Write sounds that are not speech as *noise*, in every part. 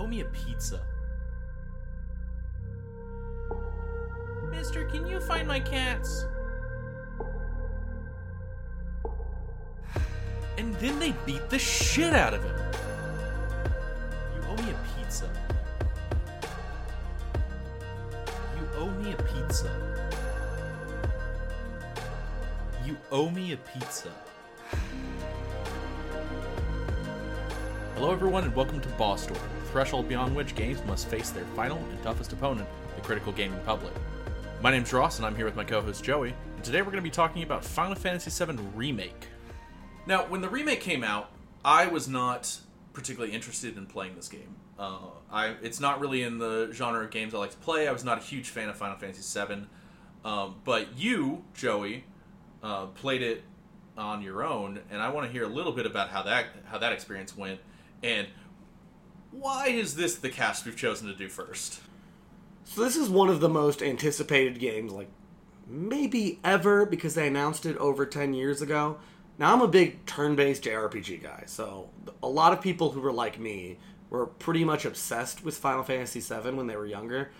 owe me a pizza. Mister, can you find my cats? And then they beat the shit out of him. You owe me a pizza. You owe me a pizza. You owe me a pizza. Hello, everyone, and welcome to Boss Story, threshold beyond which games must face their final and toughest opponent, the critical gaming public. My name's Ross, and I'm here with my co host Joey, and today we're going to be talking about Final Fantasy VII Remake. Now, when the remake came out, I was not particularly interested in playing this game. Uh, I, it's not really in the genre of games I like to play. I was not a huge fan of Final Fantasy VII. Um, but you, Joey, uh, played it on your own, and I want to hear a little bit about how that how that experience went, and why is this the cast we've chosen to do first? So this is one of the most anticipated games, like maybe ever, because they announced it over ten years ago. Now I'm a big turn-based JRPG guy, so a lot of people who were like me were pretty much obsessed with Final Fantasy VII when they were younger.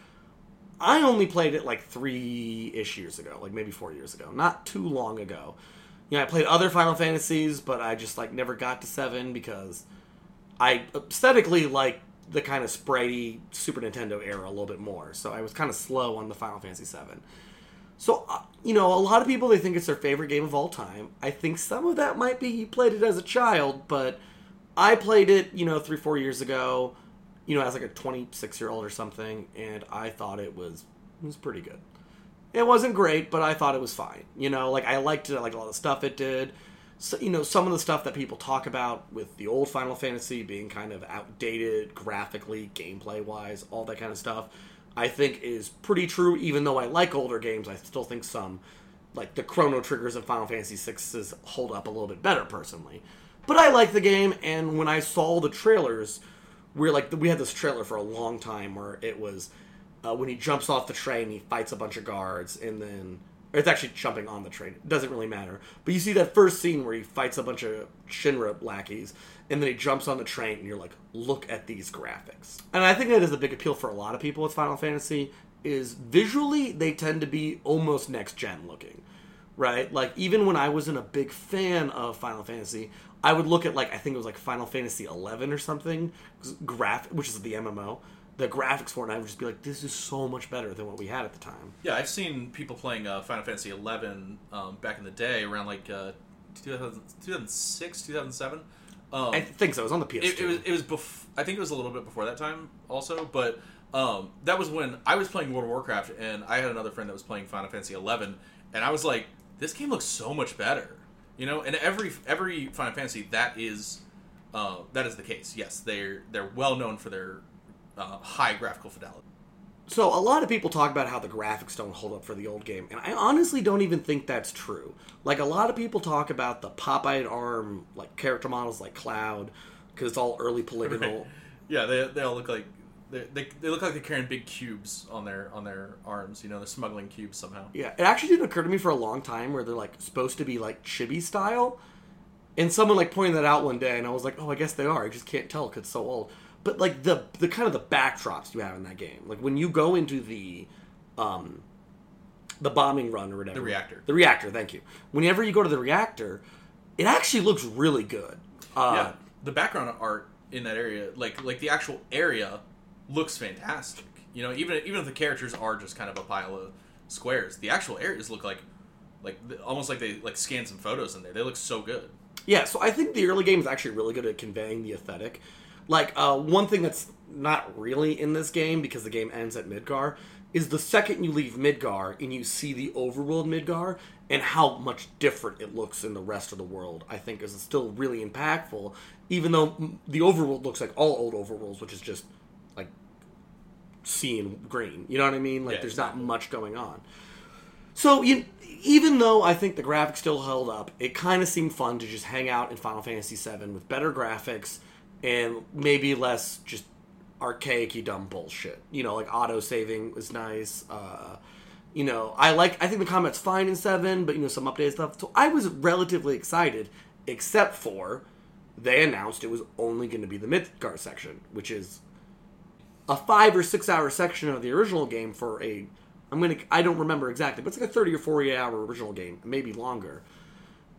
I only played it like three-ish years ago, like maybe four years ago, not too long ago. You know, I played other Final Fantasies, but I just like never got to seven because I aesthetically like the kind of spritey Super Nintendo era a little bit more. So I was kind of slow on the Final Fantasy VII. So uh, you know, a lot of people they think it's their favorite game of all time. I think some of that might be you played it as a child, but I played it, you know, three four years ago, you know, as like a 26 year old or something, and I thought it was it was pretty good. It wasn't great, but I thought it was fine. You know, like I liked it, I liked a lot of the stuff it did. So, you know, some of the stuff that people talk about with the old Final Fantasy being kind of outdated graphically, gameplay wise, all that kind of stuff I think is pretty true. Even though I like older games, I still think some, like the Chrono Triggers of Final Fantasy Sixes hold up a little bit better personally. But I like the game, and when I saw the trailers, we're like we had this trailer for a long time where it was uh, when he jumps off the train, he fights a bunch of guards, and then it's actually jumping on the train. It doesn't really matter. But you see that first scene where he fights a bunch of Shinra lackeys, and then he jumps on the train, and you're like, look at these graphics. And I think that is a big appeal for a lot of people with Final Fantasy. Is visually they tend to be almost next gen looking, right? Like even when I wasn't a big fan of Final Fantasy, I would look at like I think it was like Final Fantasy 11 or something, graph, which is the MMO the graphics for it, and I would just be like, this is so much better than what we had at the time. Yeah, I've seen people playing uh, Final Fantasy 11 um, back in the day, around like uh, 2000, 2006, 2007. Um, I think so. It was on the PS2. It, it was. It was bef- I think it was a little bit before that time, also. But um, that was when I was playing World of Warcraft, and I had another friend that was playing Final Fantasy 11, and I was like, "This game looks so much better," you know. And every every Final Fantasy that is uh, that is the case. Yes, they're they're well known for their uh, high graphical fidelity. So a lot of people talk about how the graphics don't hold up for the old game, and I honestly don't even think that's true. Like a lot of people talk about the pop-eyed arm, like character models like Cloud, because it's all early polygonal. Right. Yeah, they, they all look like they, they, they look like they're carrying big cubes on their on their arms. You know, they're smuggling cubes somehow. Yeah, it actually didn't occur to me for a long time where they're like supposed to be like chibi style, and someone like pointed that out one day, and I was like, oh, I guess they are. I just can't tell because it's so old but like the the kind of the backdrops you have in that game. Like when you go into the um the bombing run or whatever. The reactor. The reactor thank you. Whenever you go to the reactor it actually looks really good. Uh, yeah the background art in that area like like the actual area looks fantastic. You know even even if the characters are just kind of a pile of squares the actual areas look like like almost like they like scanned some photos in there. They look so good. Yeah so i think the early game is actually really good at conveying the aesthetic like uh, one thing that's not really in this game because the game ends at Midgar is the second you leave Midgar and you see the overworld Midgar and how much different it looks in the rest of the world. I think is still really impactful, even though the overworld looks like all old overworlds, which is just like seeing green. You know what I mean? Like yeah, there's exactly. not much going on. So you, even though I think the graphics still held up, it kind of seemed fun to just hang out in Final Fantasy VII with better graphics and maybe less just archaic dumb bullshit. You know, like auto saving was nice. Uh, you know, I like I think the combat's fine in seven, but you know some updated stuff. So I was relatively excited, except for they announced it was only going to be the Midgar section, which is a five or six hour section of the original game for a I'm gonna I don't remember exactly, but it's like a 30 or 40 hour original game, maybe longer.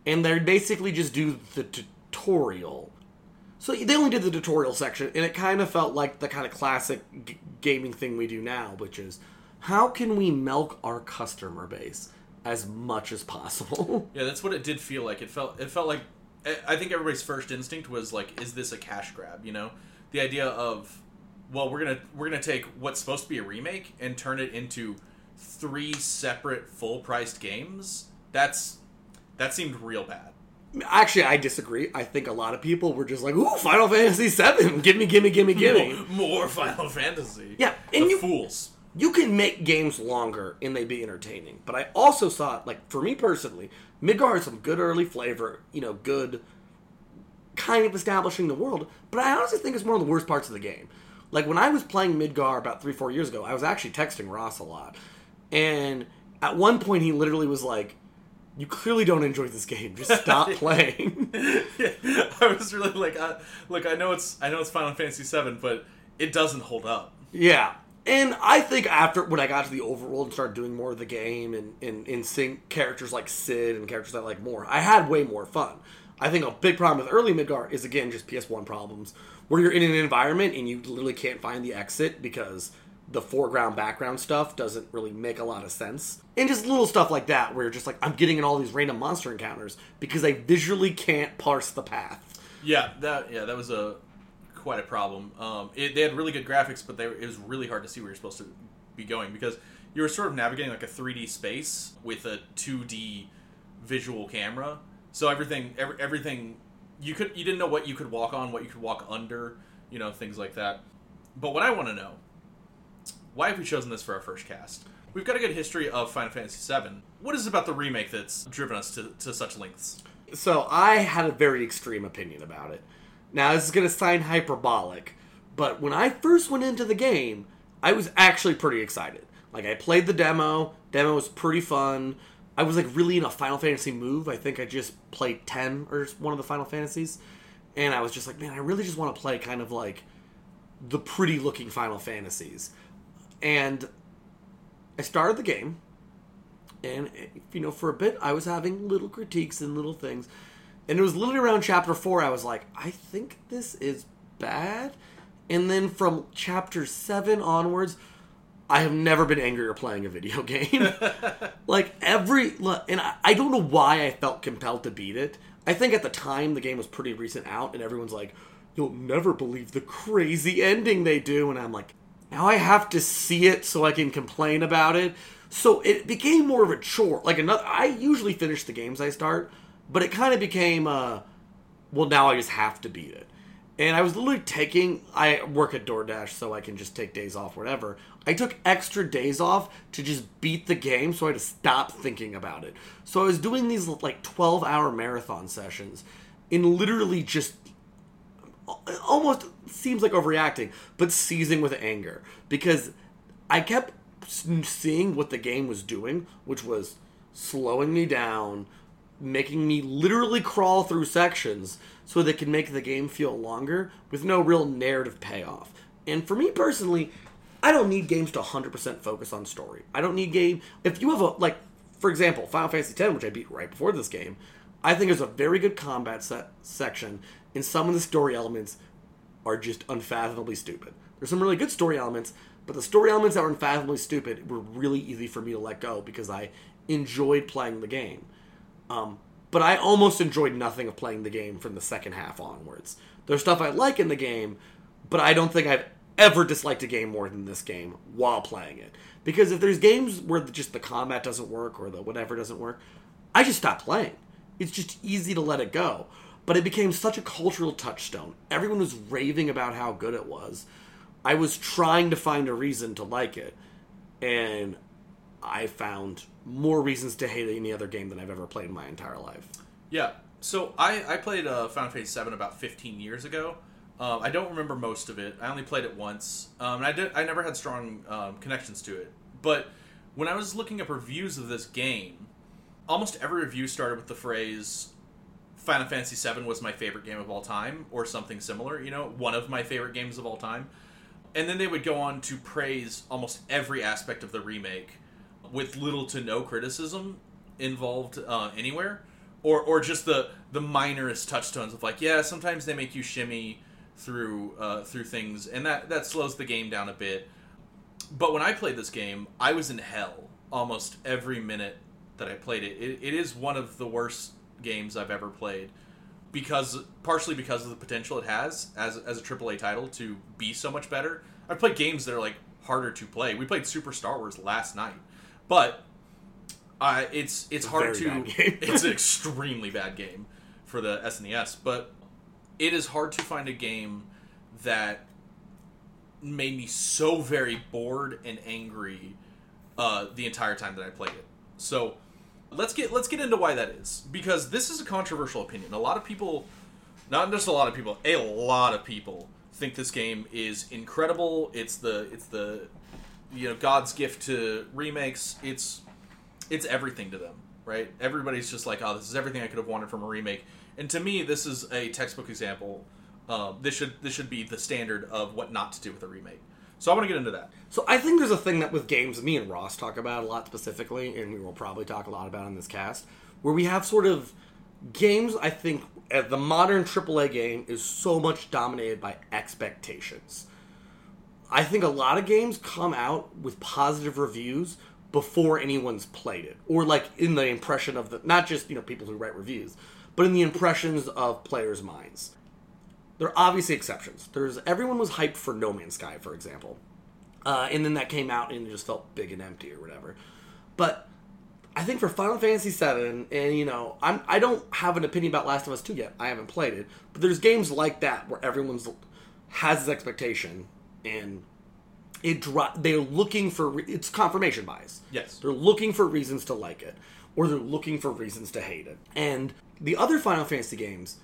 And they basically just do the tutorial. So they only did the tutorial section, and it kind of felt like the kind of classic g- gaming thing we do now, which is how can we milk our customer base as much as possible? *laughs* Yeah, that's what it did feel like. It felt it felt like I- think everybody's first instinct was like, is this a cash grab? You know, the idea of well, we're gonna we're gonna take what's supposed to be a remake and turn it into three separate full priced games. That's that seemed real bad. Actually, I disagree. I think a lot of people were just like, "Ooh, Final Fantasy VII, gimme, gimme, gimme, gimme." More, more Final Fantasy. Yeah, and the you- fools. you can make games longer and they be entertaining. But I also thought, like for me personally, Midgar has some good early flavor, you know, good kind of establishing the world. But I honestly think it's one of the worst parts of the game. Like when I was playing Midgar about three, four years ago, I was actually texting Ross a lot, and at one point he literally was like, "You clearly don't enjoy this game. Just stop *laughs* playing." *laughs* yeah, I was really like, uh, look, I know it's I know it's Final Fantasy VII, but it doesn't hold up. Yeah. And I think after when I got to the overworld and started doing more of the game and, and, and seeing characters like Sid and characters I like more, I had way more fun. I think a big problem with early Midgar is again just PS1 problems, where you're in an environment and you literally can't find the exit because the foreground background stuff doesn't really make a lot of sense. And just little stuff like that where you're just like, I'm getting in all these random monster encounters because I visually can't parse the path. Yeah, that yeah, that was a quite a problem. Um, it, they had really good graphics, but they, it was really hard to see where you're supposed to be going because you were sort of navigating like a 3D space with a 2D visual camera. So everything, every, everything, you could you didn't know what you could walk on, what you could walk under, you know, things like that. But what I want to know, why have we chosen this for our first cast? We've got a good history of Final Fantasy VII. What is it about the remake that's driven us to, to such lengths? So I had a very extreme opinion about it. Now this is going to sound hyperbolic, but when I first went into the game, I was actually pretty excited. Like I played the demo. Demo was pretty fun. I was like really in a Final Fantasy move. I think I just played 10 or one of the Final Fantasies. And I was just like, man, I really just want to play kind of like the pretty looking Final Fantasies. And I started the game. And you know for a bit i was having little critiques and little things. And it was literally around chapter four i was like i think this is bad. And then from chapter seven onwards i have never been angrier playing a video *laughs* game. *laughs* Like every and I, I don't know why i felt compelled to beat it. I think at the time the game was pretty recent out and everyone's like you'll never believe the crazy ending they do. And i'm like now I have to see it so I can complain about it. So it became more of a chore. Like another, I usually finish the games I start, but it kind of became, uh, well, now I just have to beat it. And I was literally taking, I work at DoorDash, so I can just take days off, whatever. I took extra days off to just beat the game, so I had to stop thinking about it. So I was doing these like 12 hour marathon sessions in literally just almost seems like overreacting, but seizing with anger because I kept seeing what the game was doing, which was slowing me down, making me literally crawl through sections so they can make the game feel longer with no real narrative payoff. And for me personally, I don't need games to 100% focus on story. I don't need game if you have a like for example, Final Fantasy X, which I beat right before this game, I think there's a very good combat set section, and some of the story elements are just unfathomably stupid. There's some really good story elements, but the story elements that were unfathomably stupid were really easy for me to let go because I enjoyed playing the game. Um, but I almost enjoyed nothing of playing the game from the second half onwards. There's stuff I like in the game, but I don't think I've ever disliked a game more than this game while playing it. Because if there's games where just the combat doesn't work or the whatever doesn't work, I just stop playing. It's just easy to let it go. But it became such a cultural touchstone. Everyone was raving about how good it was. I was trying to find a reason to like it, and I found more reasons to hate any other game than I've ever played in my entire life. Yeah. So I, I played uh, Final Fantasy VII about 15 years ago. Um, I don't remember most of it. I only played it once. Um, and I did. I never had strong um, connections to it. But when I was looking up reviews of this game, almost every review started with the phrase Final Fantasy VII was my favorite game of all time, or something similar. You know, one of my favorite games of all time. and then they would go on to praise almost every aspect of the remake with little to no criticism involved uh, anywhere or or just the the minorest touchstones of like yeah sometimes they make you shimmy through uh, through things and that that slows the game down a bit but when i played this game i was in hell almost every minute that i played it it, it is one of the worst games i've ever played because partially because of the potential it has as as a AAA title to be so much better. I've played games that are like harder to play. We played Super Star Wars last night, but uh, it's it's hard to. *laughs* it's an *laughs* extremely bad game for the SNES, but it is hard to find a game that made me so very bored and angry uh, the entire time that I played it. So let's get let's get into why that is because this is a controversial opinion. A lot of people, not just a lot of people, a lot of people think this game is incredible. It's the it's the you know God's gift to remakes. It's it's everything to them, right? Everybody's just like, oh, this is everything I could have wanted from a remake. And to me, this is a textbook example. Um, this should this should be the standard of what not to do with a remake. So I want to get into that. So I think there's a thing that with games, me and Ross talk about a lot specifically, and we will probably talk a lot about on this cast, where we have sort of games. I think the modern AAA game is so much dominated by expectations. I think a lot of games come out with positive reviews before anyone's played it, or like in the impression of the not just you know people who write reviews, but in the impressions of players' minds. There are obviously exceptions. There's everyone was hyped for No Man's Sky, for example, uh, and then that came out and it just felt big and empty or whatever. But I think for Final Fantasy VII, and you know, I'm I don't have an opinion about Last of Us Two yet. I haven't played it, but there's games like that where everyone's has this expectation and it dro- they're looking for re- it's confirmation bias. Yes. They're looking for reasons to like it, or they're looking for reasons to hate it. And the other Final Fantasy games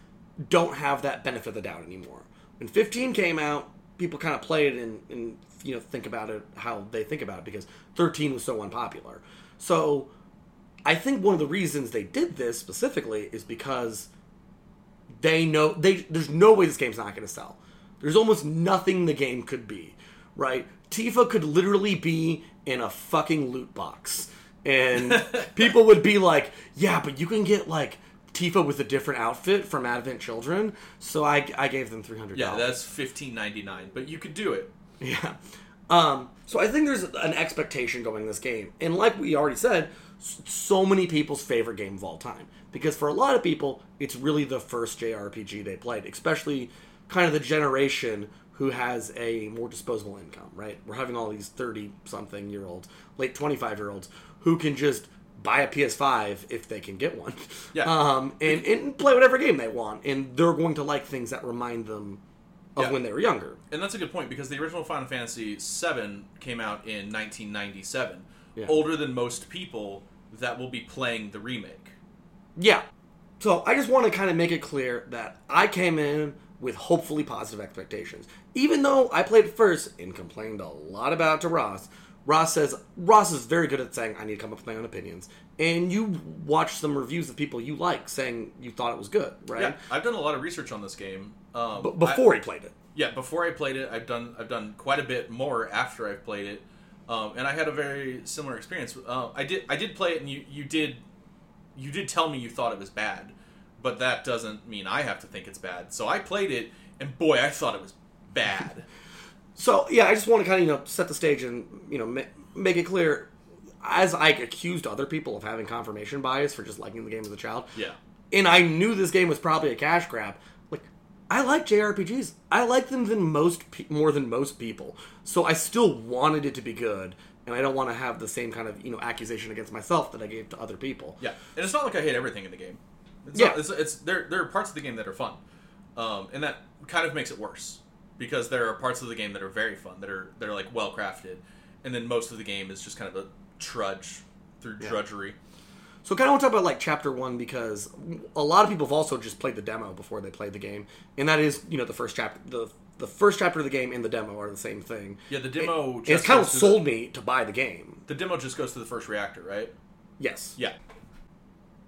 don't have that benefit of the doubt anymore. When 15 came out, people kind of played it and, and you know think about it how they think about it because 13 was so unpopular. So I think one of the reasons they did this specifically is because they know they there's no way this game's not going to sell. There's almost nothing the game could be, right? Tifa could literally be in a fucking loot box. And *laughs* people would be like, "Yeah, but you can get like Tifa with a different outfit from Advent Children." So I I gave them $300. Yeah, that's fifteen ninety nine, but you could do it. Yeah. Um, so I think there's an expectation going this game. And like we already said, so many people's favorite game of all time. Because for a lot of people, it's really the first JRPG they played, especially kind of the generation who has a more disposable income, right? We're having all these 30 something year olds, late 25 year olds, who can just buy a PS5 if they can get one. Yeah. Um, and, and play whatever game they want. And they're going to like things that remind them of Yeah. when they were younger. And that's a good point because the original Final Fantasy VII came out in 1997, Yeah. older than most people that will be playing the remake. Yeah. So I just want to kind of make it clear that I came in with hopefully positive expectations. Even though I played first and complained a lot about it to Ross, Ross says Ross is very good at saying I need to come up with my own opinions. And you watch some reviews of people you like saying you thought it was good, right? Yeah, I've done a lot of research on this game. Um, But before he played it. yeah, before I played it, I've done I've done quite a bit more after I've played it, um, and I had a very similar experience. Uh, I did I did play it, and you you did you did tell me you thought it was bad, but that doesn't mean I have to think it's bad. So I played it, and boy, I thought it was bad. *laughs* So yeah, I just want to kind of you know set the stage and you know ma- make it clear. As I accused other people of having confirmation bias for just liking the game as a child, yeah, and I knew this game was probably a cash grab. Like, I like JRPGs. I like them than most pe- more than most people. So I still wanted it to be good, and I don't want to have the same kind of you know accusation against myself that I gave to other people. yeah, and it's not like I hate everything in the game. It's Yeah. not, it's, it's there. There are parts of the game that are fun, um, and that kind of makes it worse because there are parts of the game that are very fun that are that are like well crafted, and then most of the game is just kind of a trudge through Yeah. drudgery. So I kind of want to talk about like chapter one because a lot of people have also just played the demo before they played the game, and that is you know the first chapter the the first chapter of the game and the demo are the same thing. Yeah, the demo. Just it's kind of sold me to buy the game. The, the demo just goes to the first reactor, right? Yes. Yeah.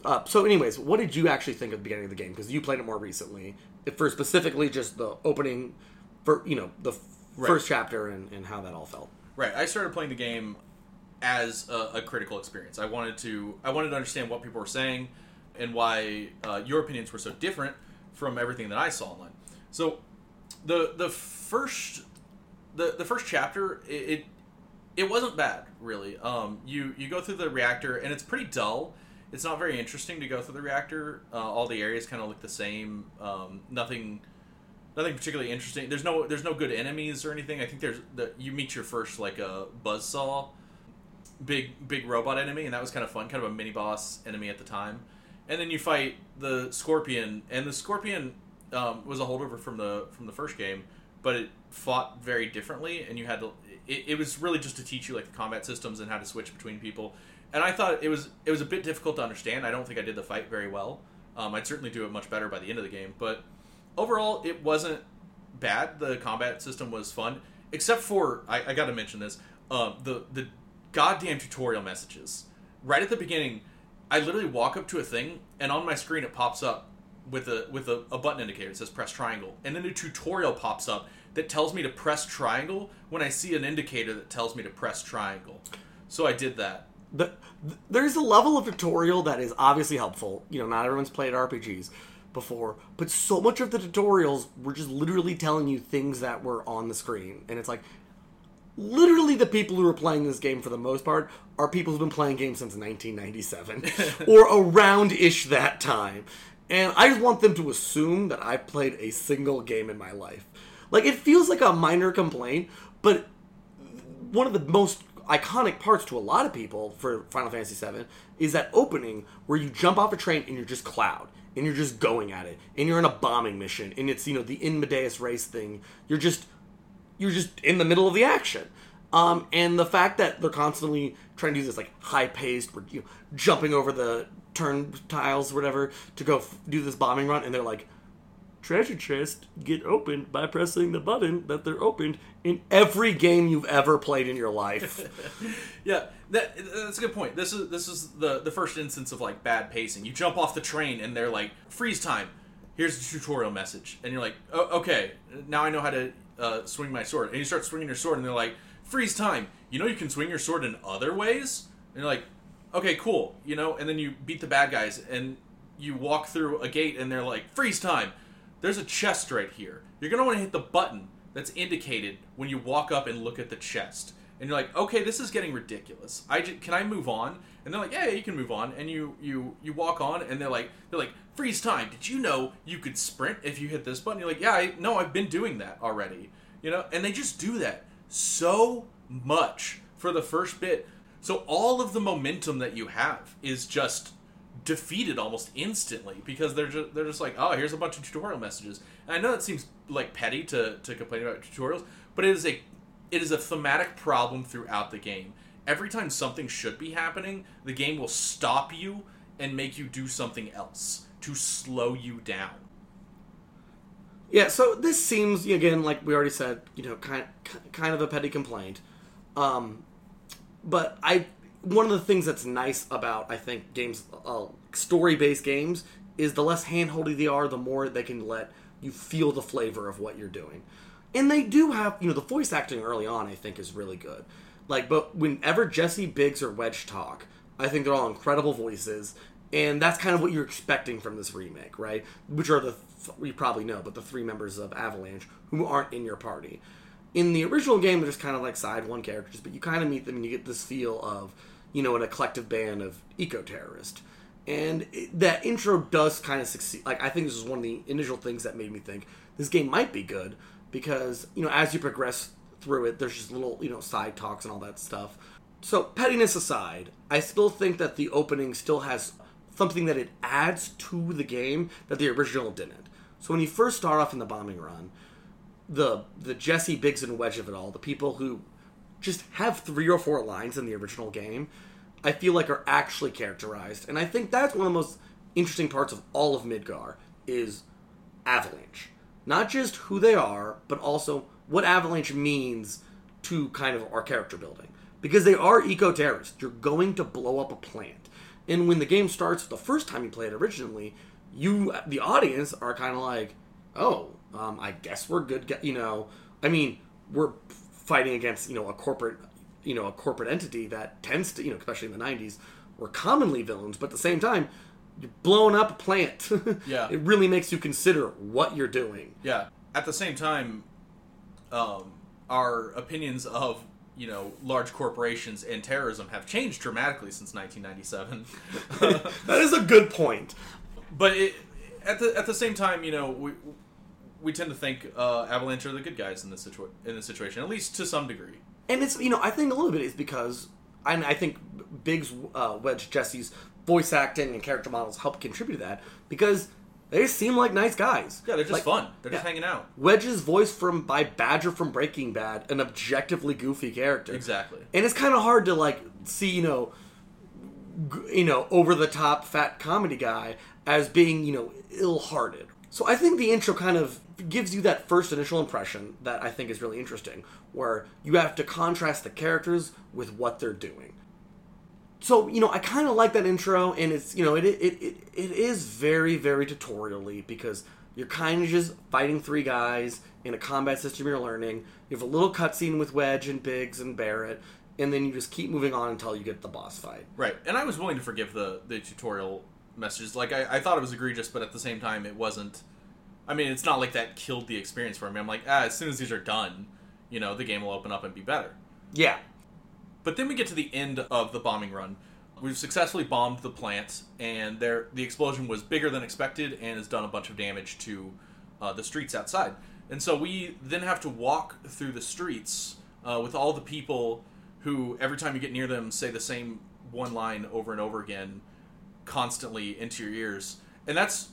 Uh, so, anyways, what did you actually think of the beginning of the game? Because you played it more recently. For specifically just the opening, for you know the Right. first chapter and, and how that all felt. Right. I started playing the game as a, a critical experience. I wanted to I wanted to understand what people were saying and why uh, your opinions were so different from everything that I saw online. So the the first the the first chapter it it, it wasn't bad really. Um, you you go through the reactor and it's pretty dull. It's not very interesting to go through the reactor. Uh, all the areas kind of look the same. Um, nothing nothing particularly interesting. There's no there's no good enemies or anything. I think there's the you meet your first like a buzzsaw, big big robot enemy, and that was kind of fun, kind of a mini boss enemy at the time. And then you fight the scorpion, and the scorpion um, was a holdover from the from the first game, but it fought very differently, and you had to. It, it was really just to teach you like the combat systems and how to switch between people. And I thought it was it was a bit difficult to understand. I don't think I did the fight very well. Um, I'd certainly do it much better by the end of the game, but overall, it wasn't bad. The combat system was fun, except for I, I got to mention this: um, the the goddamn tutorial messages. Right at the beginning, I literally walk up to a thing, and on my screen it pops up with a with a, a button indicator. It says press triangle, and then a tutorial pops up that tells me to press triangle when I see an indicator that tells me to press triangle. So I did that. The, there's a level of tutorial that is obviously helpful. You know, not everyone's played RPGs before, but so much of the tutorials were just literally telling you things that were on the screen, and it's like literally the people who are playing this game for the most part are people who've been playing games since 1997 *laughs* or around ish that time. And I just want them to assume that I played a single game in my life. Like it feels like a minor complaint, but one of the most iconic parts to a lot of people for Final Fantasy VII is that opening where you jump off a train and you're just Cloud and you're just going at it and you're in a bombing mission and it's you know the in medias res thing. You're just you're just in the middle of the action. Um, and the fact that they're constantly trying to do this like high paced, you know, jumping over the turn tiles, whatever, to go f- do this bombing run, and they're like, treasure chests get opened by pressing the button that they're opened in every game you've ever played in your life. *laughs* Yeah, that that's a good point. This is this is the the first instance of like bad pacing. You jump off the train and they're like freeze time. Here's the tutorial message, and you're like, oh, okay, now I know how to uh, swing my sword. And you start swinging your sword, and they're like, freeze time. You know you can swing your sword in other ways, and you're like, okay, cool. You know, and then you beat the bad guys, and you walk through a gate, and they're like, freeze time. There's a chest right here. You're gonna want to hit the button that's indicated when you walk up and look at the chest. And you're like, okay, this is getting ridiculous. I ju- can I move on? And they're like, yeah, yeah, you can move on. And you you you walk on, and they're like, they're like, freeze time. Did you know you could sprint if you hit this button? You're like, yeah, I no, I've been doing that already. You know, and they just do that so much for the first bit. So all of the momentum that you have is just defeated almost instantly because they're just they're just like, oh, here's a bunch of tutorial messages. And I know that seems like petty to, to complain about tutorials, but it is a it is a thematic problem throughout the game. Every time something should be happening, the game will stop you and make you do something else to slow you down. Yeah, so this seems again like we already said, you know, kind kind of a petty complaint. Um, but I one of the things that's nice about I think games, uh, story based games, is the less handholdy they are, the more they can let you feel the flavor of what you're doing. And they do have, you know, the voice acting early on. I think is really good. Like, but whenever Jessie Biggs or Wedge talk, I think they're all incredible voices, and that's kind of what you're expecting from this remake, right? Which are the you probably know, but the three members of Avalanche who aren't in your party. In the original game, they're just kind of like side one characters, but you kind of meet them and you get this feel of, you know, an eclectic band of eco terrorists. And it, that intro does kind of succeed. Like, I think this is one of the initial things that made me think this game might be good because, you know, as you progress through it, there's just little, you know, side talks and all that stuff. So, pettiness aside, I still think that the opening still has something that it adds to the game that the original didn't. So when you first start off in the bombing run, the the Jessie Biggs and Wedge of it all, the people who just have three or four lines in the original game, I feel like are actually characterized, and I think that's one of the most interesting parts of all of Midgar is Avalanche. Not just who they are, but also what Avalanche means to kind of our character building. Because they are eco terrorists. You're going to blow up a plant. And when the game starts the first time you play it originally, you, the audience, are kind of like, oh, um, I guess we're good. You know, I mean, we're fighting against you know a corporate you know a corporate entity that tends to you know especially in the 90s were commonly villains but at the same time you're blowing up a plant *laughs* Yeah. it really makes you consider what you're doing Yeah. At the same time, um, our opinions of you know large corporations and terrorism have changed dramatically since 1997. *laughs* that is a good point but it, at the at the same time, you know, we we tend to think uh, Avalanche are the good guys in this situa- in this situation, at least to some degree. and it's you know I think a little bit is because and I think Biggs, uh, Wedge, Jessie's voice acting and character models help contribute to that because they seem like nice guys. Yeah, they're just Like, fun. They're just hanging out. Wedge's voice from by Badger from Breaking Bad, an objectively goofy character. Exactly. And it's kind of hard to like see, you know, g- you know, over the top fat comedy guy as being, you know, ill-hearted. So I think the intro kind of gives you that first initial impression that I think is really interesting, where you have to contrast the characters with what they're doing. So you know, I kind of like that intro, and it's you know, it it, it it is very very tutorially because you're kind of just fighting three guys in a combat system you're learning. You have a little cutscene with Wedge and Biggs and Barret, and then you just keep moving on until you get the boss fight. Right. And I was willing to forgive the the tutorial messages. Like I, I thought it was egregious, but at the same time, it wasn't. I mean, it's not like that killed the experience for me. I'm like, ah, as soon as these are done, you know, the game will open up and be better. Yeah, But then we get to the end of the bombing run. We've successfully bombed the plants, and there the explosion was bigger than expected and has done a bunch of damage to uh, the streets outside. And so we then have to walk through the streets uh, with all the people who, every time you get near them, say the same one line over and over again, constantly into your ears. And that's,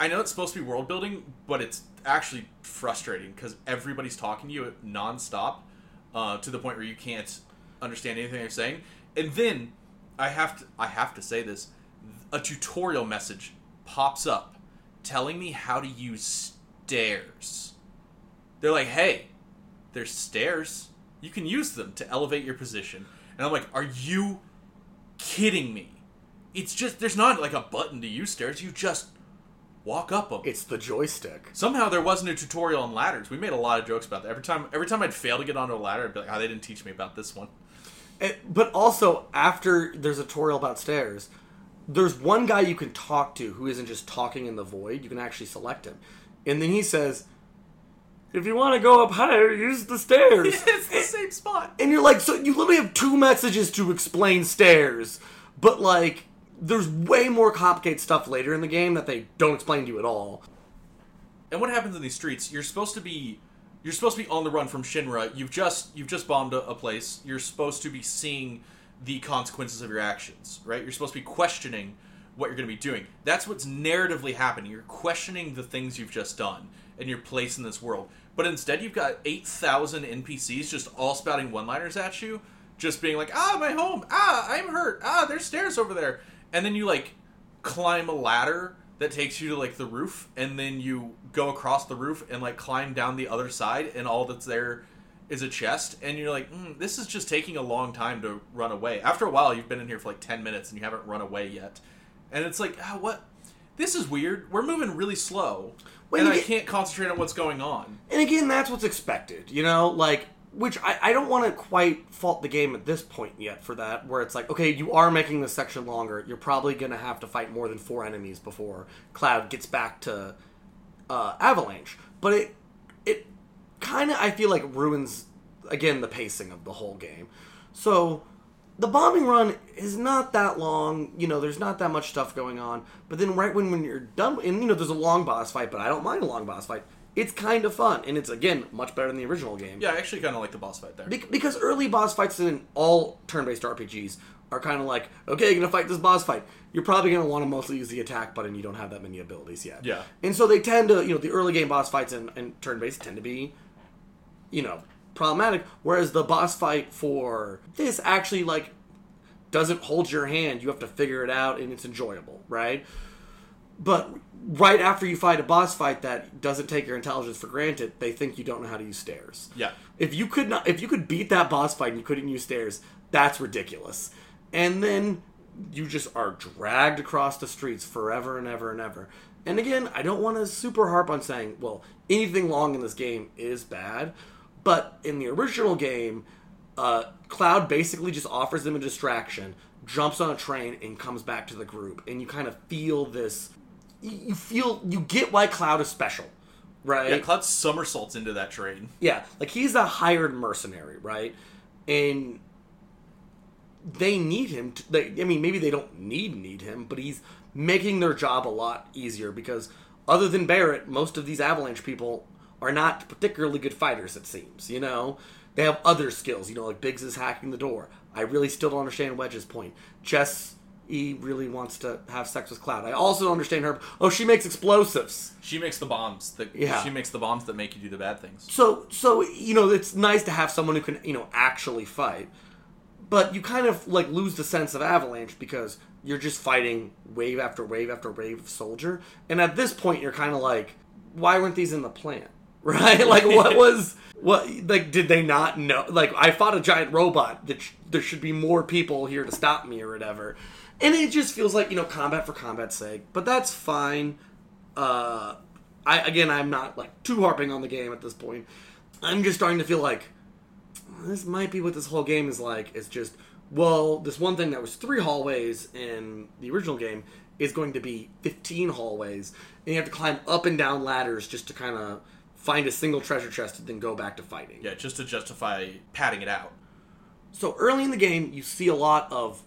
I know it's supposed to be world building, but it's actually frustrating because everybody's talking to you nonstop uh, to the point where you can't understand anything they're saying. And then I have to I have to say this: a tutorial message pops up telling me how to use stairs. They're like, "Hey, there's stairs. You can use them to elevate your position." And I'm like, "Are you kidding me?" It's just there's not like a button to use stairs. You just walk up them. it's the joystick. Somehow there wasn't a tutorial on ladders. We made a lot of jokes about that. Every time every time I'd fail to get onto a ladder, I'd be like, "Oh, they didn't teach me about this one." Eh, But also, after there's a tutorial about stairs, there's one guy you can talk to who isn't just talking in the void. You can actually select him, and then he says, "If you want to go up higher, use the stairs." *laughs* it's the same spot. and you're like, so you literally have two messages to explain stairs, but like, there's way more complicated stuff later in the game that they don't explain to you at all. And what happens in these streets? You're supposed to be you're supposed to be on the run from Shinra. You've just you've just bombed a, a place. You're supposed to be seeing the consequences of your actions, right? You're supposed to be questioning what you're going to be doing. That's what's narratively happening. You're questioning the things you've just done and your place in this world. But instead, you've got 8,000 NPCs just all spouting one liners at you, just being like, ah, my home, ah, I'm hurt, ah, there's stairs over there. And then you like climb a ladder that takes you to like the roof, and then you go across the roof and like climb down the other side, and all that's there is a chest. And you're like, mm, this is just taking a long time to run away. After a while, you've been in here for like 10 minutes and you haven't run away yet. And it's like, ah, what? This is weird. We're moving really slow. When and I get- can't concentrate on what's going on. And again, that's what's expected, you know, like which I, I don't want to quite fault the game at this point yet for that, where it's like, okay, you are making this section longer. You're probably gonna have to fight more than four enemies before Cloud gets back to uh, Avalanche. But it it kind of I feel like ruins again the pacing of the whole game. So the bombing run is not that long. You know, there's not that much stuff going on. But then right when when you're done, and you know, there's a long boss fight, but I don't mind a long boss fight. It's kind of fun, and it's again much better than the original game. Yeah, I actually kind of like the boss fight there. Bec- because early boss fights in all turn-based RPGs are kind of like, okay, you're gonna fight this boss fight. You're probably gonna want to mostly use the attack button. You don't have that many abilities yet. Yeah. And so they tend to, you know, the early game boss fights in, in turn-based tend to be, you know, problematic. Whereas the boss fight for this actually like doesn't hold your hand. You have to figure it out, and it's enjoyable, right? But right after you fight a boss fight that doesn't take your intelligence for granted, they think you don't know how to use stairs. Yeah. If you could not, if you could beat that boss fight and you couldn't use stairs, that's ridiculous. And then you just are dragged across the streets forever and ever and ever. And again, I don't want to super harp on saying, well, anything long in this game is bad, But in the original game, uh, Cloud basically just offers them a distraction, jumps on a train, and comes back to the group. And you kind of feel this. You feel you get why Cloud is special, right? Yeah, Cloud somersaults into that train. Yeah, like he's a hired mercenary, right? And they need him. To, they, I mean, maybe they don't need need him, but he's making their job a lot easier because other than Barret, most of these Avalanche people are not particularly good fighters. It seems, you know, they have other skills. You know, like Biggs is hacking the door. I really still don't understand Wedge's point. Jess he really wants to have sex with Cloud. I also don't understand her. Oh, she makes explosives. She makes the bombs. That, Yeah. She makes the bombs that make you do the bad things. So, so you know, it's nice to have someone who can, you know, actually fight. But you kind of like lose the sense of Avalanche because you're just fighting wave after wave after wave of soldier, and at this point, you're kind of like, why weren't these in the plant? *laughs* Right? *laughs* Like, what was what? Like, did they not know? Like, I fought a giant robot. That sh- there should be more people here to stop me or whatever. And it just feels like you know combat for combat's sake, but that's fine. Uh, I again, I'm not like too harping on the game at this point. I'm just starting to feel like this might be what this whole game is like. It's just well, this one thing that was three hallways in the original game is going to be 15 hallways, and you have to climb up and down ladders just to kind of find a single treasure chest and then go back to fighting. Yeah, just to justify padding it out. So early in the game, you see a lot of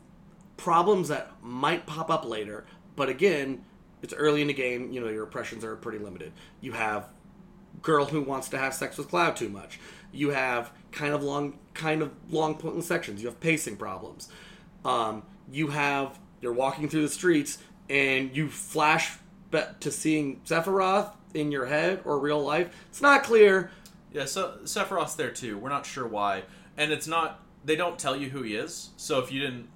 problems that might pop up later, but again, it's early in the game. You know your impressions are pretty limited. You have girl who wants to have sex with Cloud too much. You have kind of long, kind of long pointless sections. You have pacing problems. Um, you have you're walking through the streets and you flash to seeing Sephiroth in your head or real life. It's not clear. Yeah, so Sephiroth's there too. We're not sure why, and it's not. They don't tell you who he is. So if you didn't,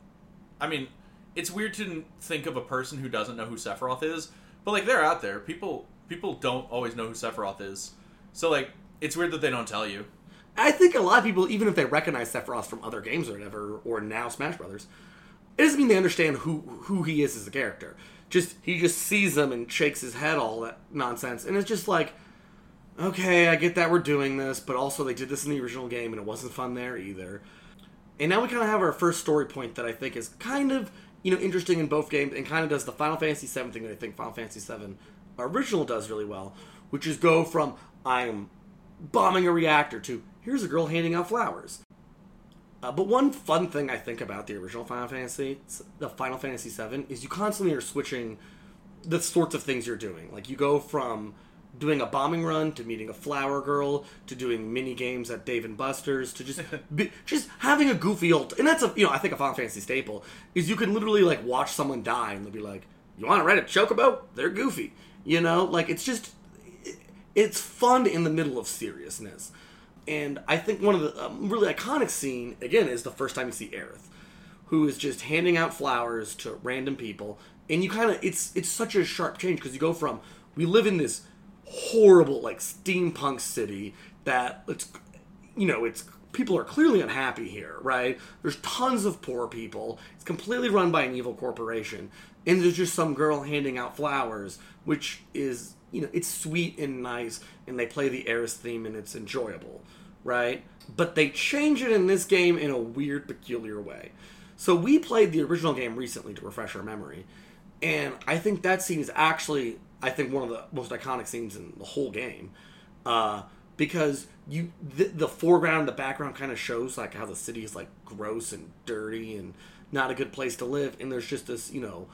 I mean, it's weird to think of a person who doesn't know who Sephiroth is. But like they're out there. People people don't always know who Sephiroth is. So like it's weird that they don't tell you. I think a lot of people, even if they recognize Sephiroth from other games or whatever, or now Smash Brothers, it doesn't mean they understand who who he is as a character. Just he just sees them and shakes his head, all that nonsense, and it's just like, okay, I get that we're doing this, but also they did this in the original game and it wasn't fun there either. And now we kind of have our first story point that I think is kind of you know interesting in both games and kind of does the Final Fantasy VII thing that I think Final Fantasy VII original does really well, which is go from I'm bombing a reactor to here's a girl handing out flowers. Uh, but one fun thing I think about the original Final Fantasy, the Final Fantasy VII, is you constantly are switching the sorts of things you're doing. Like you go from doing a bombing run to meeting a flower girl to doing mini games at Dave and Buster's to just *laughs* be, just having a goofy old. And that's a you know I think a Final Fantasy staple is you can literally like watch someone die and they'll be like, "You want to ride a chocobo? They're goofy." You know, like it's just it's fun in the middle of seriousness. And I think one of the um, really iconic scene again is the first time you see Aerith, who is just handing out flowers to random people, and you kind of it's it's such a sharp change because you go from we live in this horrible like steampunk city that it's you know it's people are clearly unhappy here right? There's tons of poor people. It's completely run by an evil corporation. And there's just some girl handing out flowers which is you know it's sweet and nice and they play the Eris theme and it's enjoyable right? But they change it in this game in a weird peculiar way. So we played the original game recently to refresh our memory and I think that scene is actually, I think, one of the most iconic scenes in the whole game, uh, because you the, the foreground and the background kind of shows like how the city is like gross and dirty and not a good place to live, and there's just this you know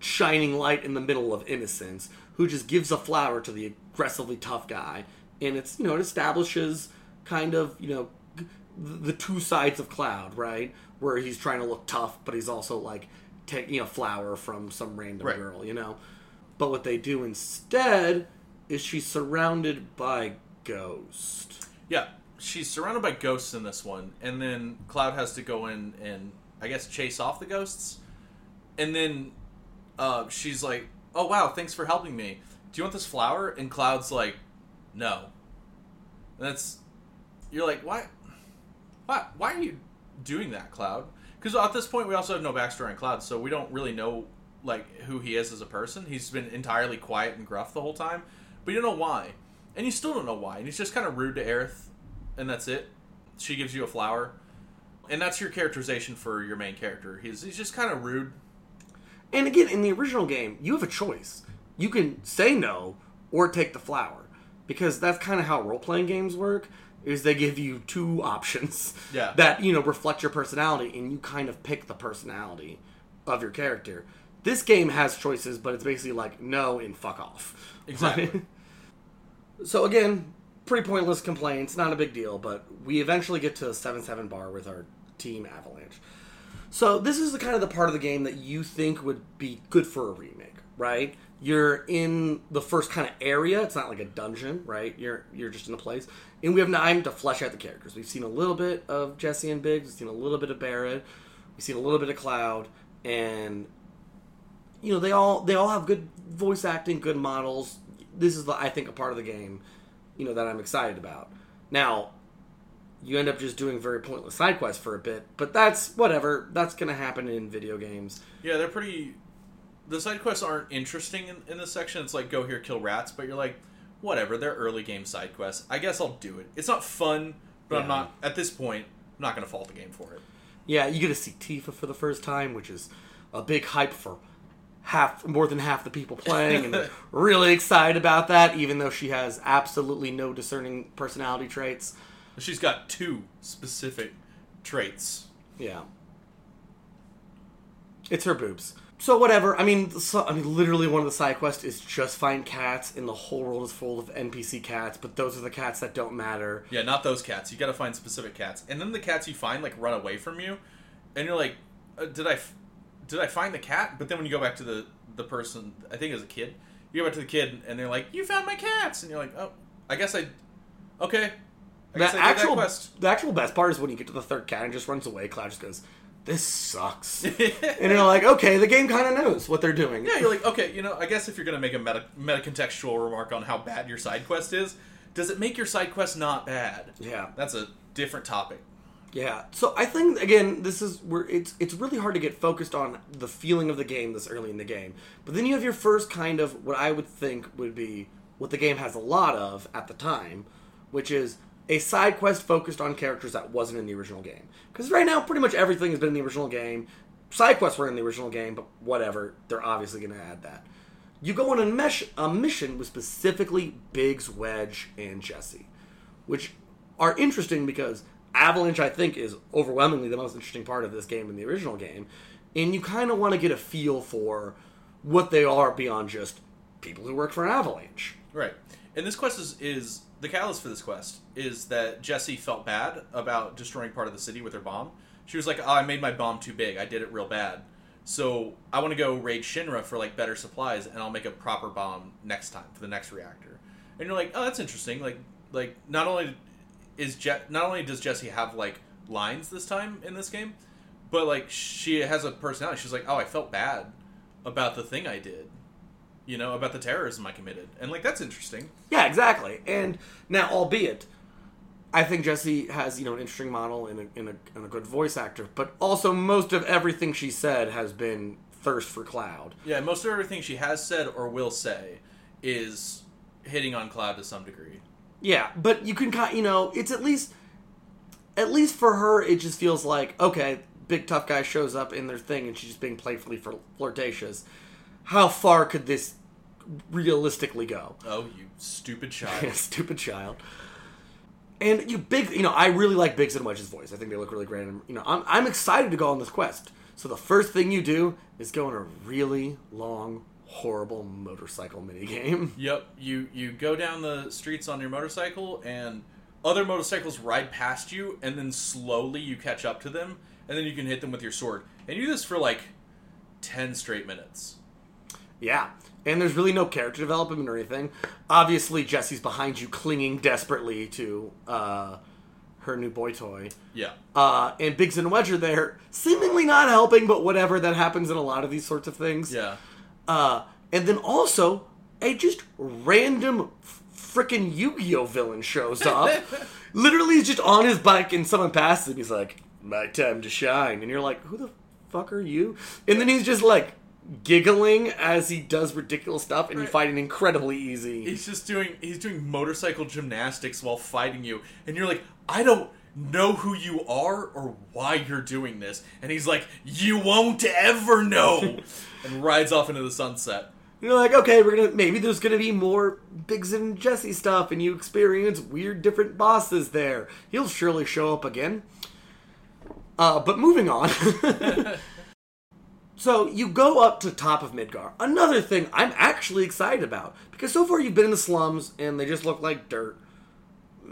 shining light in the middle of innocence who just gives a flower to the aggressively tough guy, and it's you know it establishes kind of you know the two sides of Cloud, right? Where he's trying to look tough, but he's also like taking a flower from some random Right. girl, you know. But what they do instead is she's surrounded by ghost. Yeah, she's surrounded by ghosts in this one, and then Cloud has to go in and I guess chase off the ghosts, and then uh, she's like, "Oh wow, thanks for helping me. Do you want this flower?" And Cloud's like, "No." And that's you're like, "Why? Why? Why are you doing that, Cloud?" Because at this point, we also have no backstory on Cloud, so we don't really know like who he is as a person. He's been entirely quiet and gruff the whole time, but you don't know why, and you still don't know why. And he's just kind of rude to Aerith and that's it. She gives you a flower, and that's your characterization for your main character. He's he's just kind of rude. And again, in the original game, you have a choice. You can say no or take the flower. Because that's kind of how role playing games work. Is they give you two *laughs* options Yeah. that you know reflect your personality, and you kind of pick the personality of your character. This game has choices, but it's basically like no and fuck off. Exactly. *laughs* so again, pretty pointless complaints, not a big deal. But we eventually get to seven seven bar with our team Avalanche. So this is the kind of the part of the game that you think would be good for a remake, right? You're in the first kind of area. It's not like a dungeon, right? You're you're just in a place, and we have time to flesh out the characters. We've seen a little bit of Jessie and Biggs. We've seen a little bit of Barret. We've seen a little bit of Cloud, and you know they all they all have good voice acting, good models. This is the, I think a part of the game, you know that I'm excited about. Now, you end up just doing very pointless side quests for a bit, but that's whatever. That's gonna happen in video games. Yeah, they're pretty. The side quests aren't interesting in, in this section. It's like go here, kill rats, but you're like, whatever. They're early game side quests. I guess I'll do it. It's not fun, but I'm not at this point. I'm not gonna fault the game for it. Yeah, you get to see Tifa for the first time, which is a big hype for half more than half the people *laughs* playing and really excited about that even though she has absolutely no discerning personality traits. She's got two specific traits. Yeah. It's her boobs. So whatever. I mean, so, I mean, literally one of the side quests is just find cats, and the whole world is full of NPC cats. But those are the cats that don't matter. Yeah, not those cats. You got to find specific cats, and then the cats you find like run away from you, and you're like, uh, did I, f- did I find the cat? But then when you go back to the the person, I think it was a kid. You go back to the kid, and they're like, you found my cats, and you're like, oh, I guess I, okay. I The guess I did actual, that quest. the actual best part is when you get to the third cat and just runs away. Cloud just goes, "This sucks," *laughs* and you're like, "Okay, the game kind of knows what they're doing." Yeah, you're like, okay, you know, I guess if you're gonna make a meta meta contextual remark on how bad your side quest is, does it make your side quest not bad? yeah. That's a different topic. Yeah. So I think again, this is where it's it's really hard to get focused on the feeling of the game this early in the game. But then you have your first kind of what I would think would be what the game has a lot of at the time, which is a side quest focused on characters that wasn't in the original game. Because right now, pretty much everything has been in the original game. Side quests were in the original game, but whatever. They're obviously going to add that. You go on a, mesh, a mission with specifically Biggs, Wedge, and Jessie, which are interesting because Avalanche, I think, is overwhelmingly the most interesting part of this game in the original game. And you kind of want to get a feel for what they are beyond just people who work for Avalanche. Right. And this quest is, is the catalyst for this quest is that Jessie felt bad about destroying part of the city with her bomb. She was like, "Oh, I made my bomb too big. I did it real bad. So I want to go raid Shinra for like better supplies, and I'll make a proper bomb next time for the next reactor." And you're like, "Oh, that's interesting. Like, like not only is Je- not only does Jessie have like lines this time in this game, but like she has a personality. She's like, "Oh, I felt bad about the thing I did." You know, about the terrorism I committed. And like that's interesting. Yeah, exactly. And now, albeit, I think Jessie has you know an interesting model and a, and a, and a good voice actor, but also most of everything she said has been thirst for Cloud. Yeah, most of everything she has said or will say is hitting on Cloud to some degree. Yeah, but you can kind you know it's at least at least for her it just feels like okay, big tough guy shows up in their thing and she's just being playfully flirtatious. How far could this realistically go? Oh, you stupid *laughs* child. Stupid child. And you big, you know, I really like Biggs and Wedge's voice. I think they look really great. And you know, I'm I'm excited to go on this quest. So the first thing you do is go on a really long, horrible motorcycle minigame. *laughs* yep, you you go down the streets on your motorcycle and other motorcycles ride past you and then slowly you catch up to them and then you can hit them with your sword. And you do this for like 10 straight minutes. Yeah. And there's really no character development or anything. Obviously, Jessie's behind you, clinging desperately to uh, her new boy toy. Yeah. Uh, and Biggs and Wedge are there, seemingly not helping, but whatever. That happens in a lot of these sorts of things. Yeah. Uh, and then also, a just random freaking Yu Gi Oh villain shows up. *laughs* Literally, he's just on his bike, and someone passes him. He's like, "My time to shine," and you're like, "Who the fuck are you?" And then he's just like giggling as he does ridiculous stuff, and you Right. find it incredibly easy. He's just doing he's doing motorcycle gymnastics while fighting you, and you're like, I don't know who you are or why you're doing this. And he's like, You won't ever know *laughs* and rides off into the sunset. You're like, okay, we're gonna maybe there's gonna be more Biggs and Jessie stuff, and you experience weird different bosses there. He'll surely show up again. Uh, but moving on. *laughs* so you go up to top of Midgar. Another thing I'm actually excited about because so far you've been in the slums and they just look like dirt.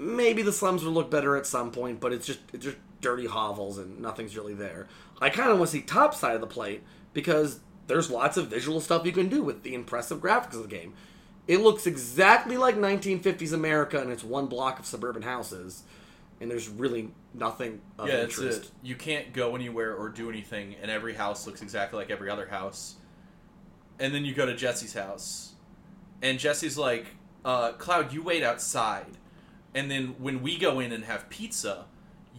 Maybe the slums will look better at some point, but it's just it's just dirty hovels and nothing's really there. I kind of want to see top side of the plate because there's lots of visual stuff you can do with the impressive graphics of the game. It looks exactly like 1950s America, and it's one block of suburban houses, and there's really nothing of yeah, it's interest. it. You can't go anywhere or do anything, and every house looks exactly like every other house. And then you go to Jessie's house, and Jessie's like, uh, "Cloud, you wait outside." And then when we go in and have pizza,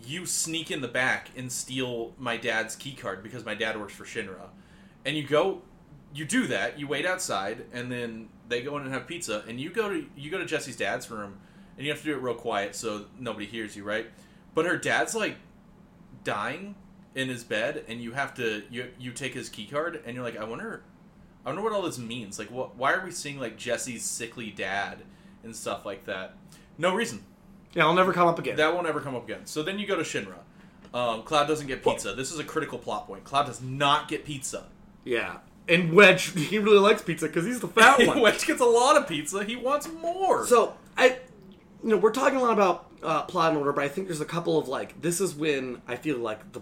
you sneak in the back and steal my dad's key card because my dad works for Shinra. And you go, you do that. You wait outside, and then they go in and have pizza. And you go to you go to Jessie's dad's room, and you have to do it real quiet so nobody hears you, right? But her dad's like dying in his bed, and you have to you you take his key card, and you're like, I wonder, I wonder what all this means. Like, what? Why are we seeing like Jessie's sickly dad and stuff like that? No reason. Yeah, it'll never come up again. That won't ever come up again. So then you go to Shinra. Um, Cloud doesn't get pizza. This is a critical plot point. Cloud does not get pizza. yeah, and Wedge, *laughs* he really likes pizza because he's the fat *laughs* one. Wedge gets a lot of pizza. He wants more. So I, you know, we're talking a lot about uh, plot and order, but I think there's a couple of like this is when I feel like the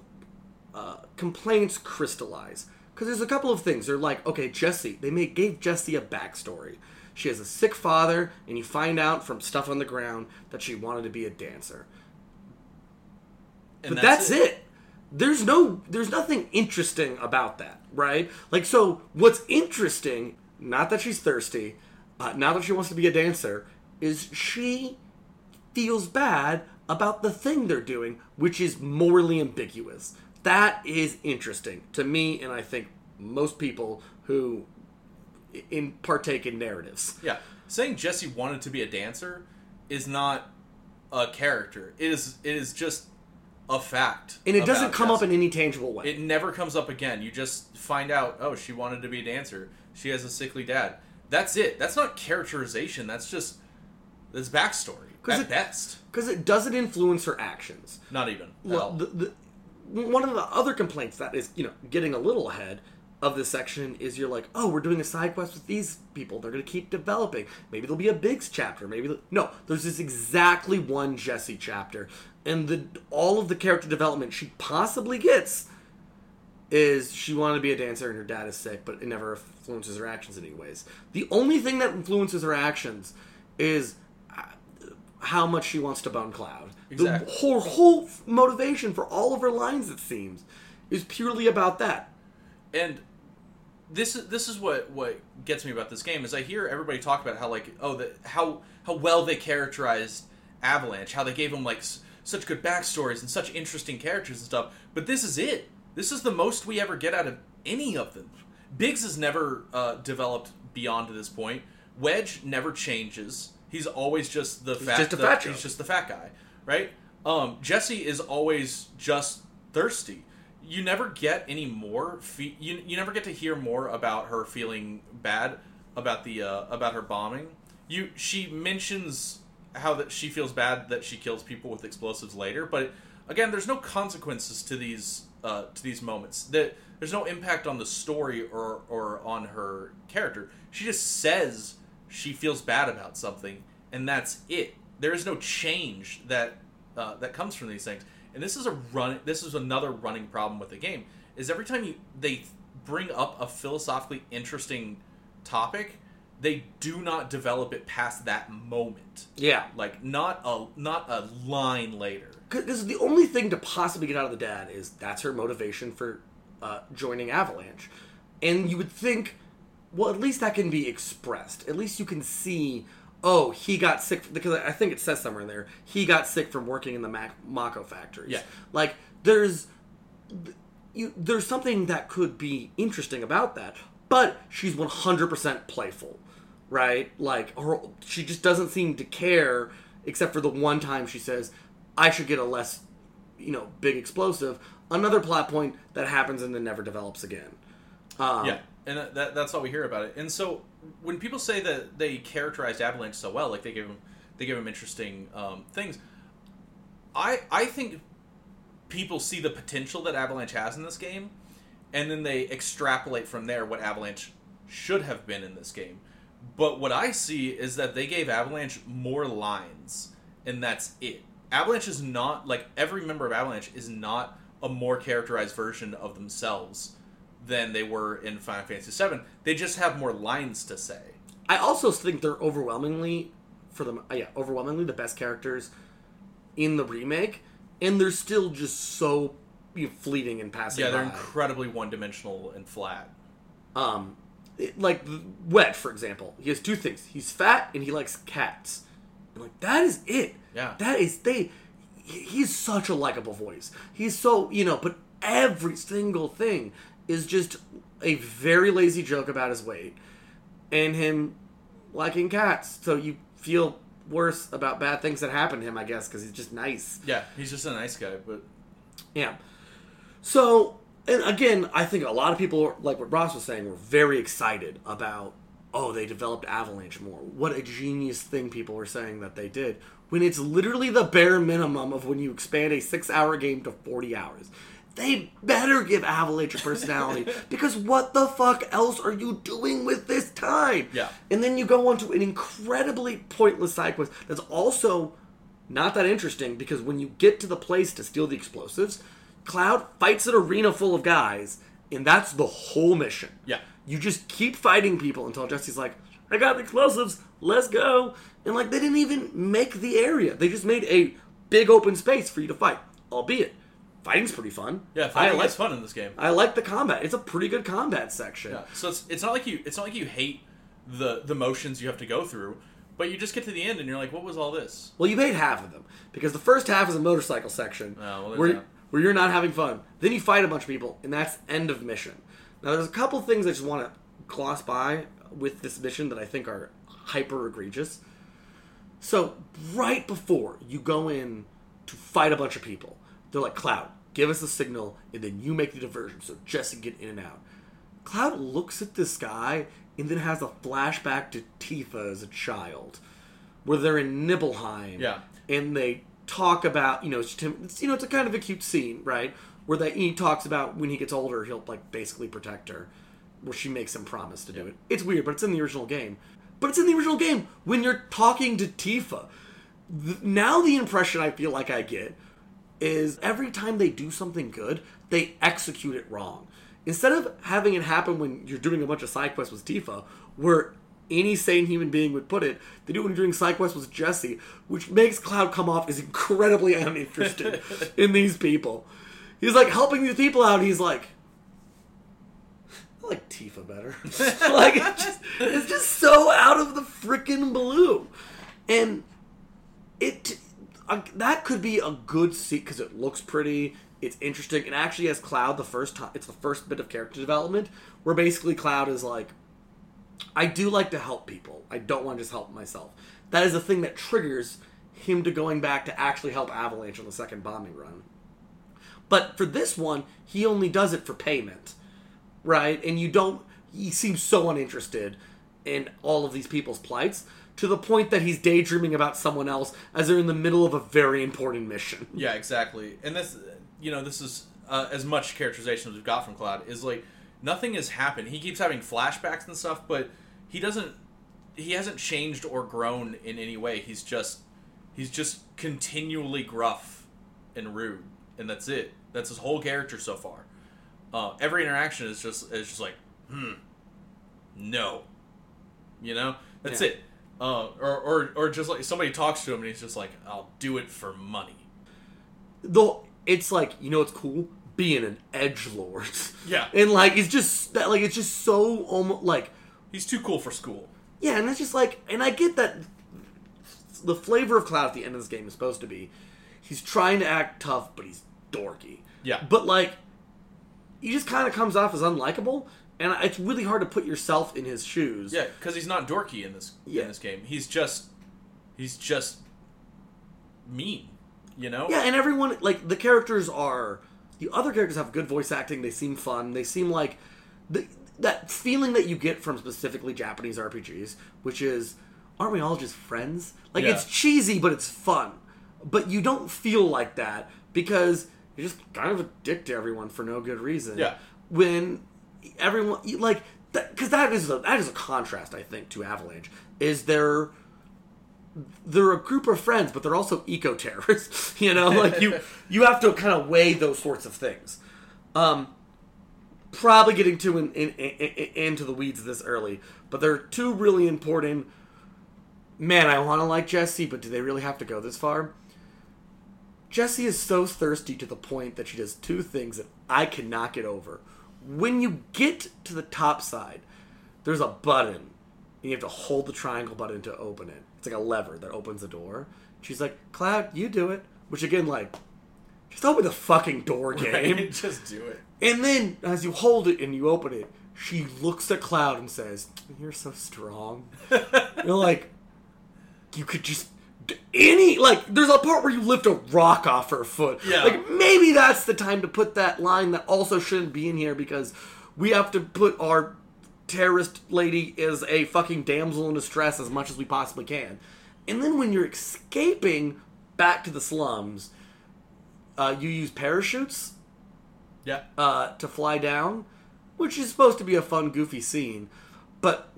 uh, complaints crystallize because there's a couple of things. They're like, okay, Jessie, they made gave Jessie a backstory. She has a sick father, and you find out from stuff on the ground that she wanted to be a dancer. And but that's, it. There's no there's nothing interesting about that, right? Like so what's interesting, not that she's thirsty, uh, not that she wants to be a dancer, is she feels bad about the thing they're doing, which is morally ambiguous. That is interesting to me and I think most people who in partake in narratives. Yeah, saying Jessie wanted to be a dancer is not a character. It is. It is just a fact. And it doesn't come up in any tangible way. It never comes up again. You just find out. Oh, she wanted to be a dancer. She has a sickly dad. That's it. That's not characterization. That's just that's backstory at it- best. Because it doesn't influence her actions. Not even. Well, the, the, one of the other complaints that is, you know, getting a little ahead of this section is you're like, oh, we're doing a side quest with these people. They're going to keep developing. Maybe there'll be a Biggs chapter. Maybe no. There's this exactly one Jessie chapter, and the all of the character development she possibly gets is she wanted to be a dancer and her dad is sick, but it never influences her actions in any ways. The only thing that influences her actions is uh, how much she wants to bone Cloud. Exactly. The whole, whole motivation for all of her lines, it seems, is purely about that. and this is this is what what gets me about this game is I hear everybody talk about how like oh the how how well they characterized Avalanche, how they gave them like s- such good backstories and such interesting characters and stuff. But this is it. This is the most we ever get out of any of them. Biggs has never uh, developed beyond to this point. Wedge never changes. He's always just the fat. just the- fat. He's just the fat guy, right? Um, Jessie is always just thirsty. You never get any more. Fe- you you never get to hear more about her feeling bad about the uh, about her bombing. You she mentions how that she feels bad that she kills people with explosives later, but again, there's no consequences to these uh, to these moments. That there's no impact on the story or or on her character. She just says she feels bad about something, and that's it. There is no change that uh, that comes from these things. And this is a run. This is another running problem with the game. Is every time you they bring up a philosophically interesting topic, they do not develop it past that moment. Yeah. Like not a not a line later. Because the only thing to possibly get out of the dad is that's her motivation for uh, joining Avalanche. And you would think, well, at least that can be expressed. At least you can see, oh, he got sick. Because I think it says somewhere in there, he got sick from working in the Mac- Mako factories. Yeah. Like, there's. You, there's something that could be interesting about that, but she's 100% playful, right? Like her, she just doesn't seem to care, except for the one time she says, "I should get a less, you know, big explosive." Another plot point that happens and then never develops again. Um, yeah, and that- that, that's all we hear about it. And so when people say that they characterized Avalanche so well, like they give them they give him interesting um, things, I I think people see the potential that Avalanche has in this game, and then they extrapolate from there what Avalanche should have been in this game. But what I see is that they gave Avalanche more lines, and that's it. Avalanche is not like every member of Avalanche is not a more characterized version of themselves than they were in Final Fantasy VII. They just have more lines to say. I also think they're overwhelmingly, for them, yeah, overwhelmingly the best characters in the remake, and they're still just so you know, fleeting and passing. Yeah, they're by. incredibly one dimensional and flat. Um, it- like Wedge, for example, he has two things: he's fat and he likes cats. And like that is it. Yeah. that is they. He's such a likable voice. He's so you know, but every single thing is just a very lazy joke about his weight and him liking cats. So you feel worse about bad things that happen to him, I guess, because he's just nice. Yeah, he's just a nice guy, but Yeah. So, and again, I think a lot of people, like what Ross was saying, were very excited about, oh, they developed Avalanche more. What a genius thing people were saying that they did. When it's literally the bare minimum of when you expand a six hour game to 40 hours. They better give Avalanche a personality *laughs* because what the fuck else are you doing with this time? Yeah. And then you go on to an incredibly pointless side quest that's also not that interesting because when you get to the place to steal the explosives, Cloud fights an arena full of guys, and that's the whole mission. Yeah. You just keep fighting people until Jessie's like, I got the explosives, let's go. And like they didn't even make the area. They just made a big open space for you to fight. Albeit, fighting's pretty fun. yeah, I fighting like is fun in this game. I like the combat. It's a pretty good combat section. Yeah. So it's it's not like you it's not like you hate the the motions you have to go through, but you just get to the end and you're like, what was all this? Well, you made half of them because the first half is a motorcycle section Oh, well, where that. where you're not having fun. Then you fight a bunch of people, and that's end of mission. Now, there's a couple things I just want to gloss by with this mission that I think are hyper egregious. So right before you go in to fight a bunch of people, they're like, "Cloud, give us the signal, and then you make the diversion so Jessie can get in and out." Cloud looks at this guy and then has a flashback to Tifa as a child, where they're in Nibelheim. Yeah. And they talk about, you know, it's, you know, it's a kind of a cute scene, right? Where they, he talks about when he gets older, he'll like basically protect her, where she makes him promise to do it. It's weird, but it's in the original game. But it's in the original game when you're talking to Tifa. Th- now the impression I feel like I get is every time they do something good, they execute it wrong. Instead of having it happen when you're doing a bunch of side quests with Tifa, where any sane human being would put it, they do it when you're doing side quests with Jessie, which makes Cloud come off as incredibly *laughs* uninterested *laughs* in these people. He's like helping these people out. He's like, I like Tifa better. *laughs* like it's just, it's just so out of the freaking blue, and it uh, that could be a good seat because it looks pretty. It's interesting. It actually has Cloud the first time. It's the first bit of character development where basically Cloud is like, I do like to help people. I don't want to just help myself. That is the thing that triggers him to going back to actually help Avalanche on the second bombing run. But for this one, he only does it for payment, right? And you don't. He seems so uninterested in all of these people's plights to the point that he's daydreaming about someone else as they're in the middle of a very important mission. Yeah, exactly. And this, you know, this is uh, as much characterization as we've got from Cloud is like nothing has happened. He keeps having flashbacks and stuff, but he doesn't. He hasn't changed or grown in any way. He's just, he's just continually gruff and rude, and that's it. That's his whole character so far. Uh, every interaction is just is just like, hmm, no, you know, that's Yeah. it. Uh, or, or or just like somebody talks to him and he's just like, I'll do it for money. Though it's like you know, it's cool being an edge lord. *laughs* Yeah. and like it's just that like it's just so almost like He's too cool for school. Yeah, and it's just like, and I get that the flavor of Cloud at the end of this game is supposed to be he's trying to act tough, but he's dorky. Yeah. But like, he just kind of comes off as unlikable, and it's really hard to put yourself in his shoes. Yeah, because he's not dorky in this Yeah. in this game. He's just he's just mean. You know? Yeah, and everyone like the characters are the other characters have good voice acting. They seem fun. They seem like the, that feeling that you get from specifically Japanese RPGs, which is aren't we all just friends? Like Yeah. it's cheesy, but it's fun. But you don't feel like that because you're just kind of a dick to everyone for no good reason. Yeah. When everyone like because that is a, that is a contrast I think to Avalanche is they're they're a group of friends, but they're also eco terrorists. *laughs* You know, like you *laughs* you have to kind of weigh those sorts of things. Um, probably getting too in, in, in, into the weeds this early, but there are two really important. Man, I want to like Jessie, but do they really have to go this far? Jessie is so thirsty to the point that she does two things that I cannot get over. When you get to the top side, there's a button. And you have to hold the triangle button to open it. It's like a lever that opens the door. She's like, Cloud, you do it. Which again, like, just open the fucking door game. Right? *laughs* just do it. And then as you hold it and you open it, she looks at Cloud and says, "You're so strong." *laughs* You're like, you could just any like. There's a part where you lift a rock off her foot. Yeah. Like maybe that's the time to put that line that also shouldn't be in here because we have to put our terrorist lady as a fucking damsel in distress as much as we possibly can. And then when you're escaping back to the slums, uh, you use parachutes Yeah. uh, to fly down, which is supposed to be a fun, goofy scene. But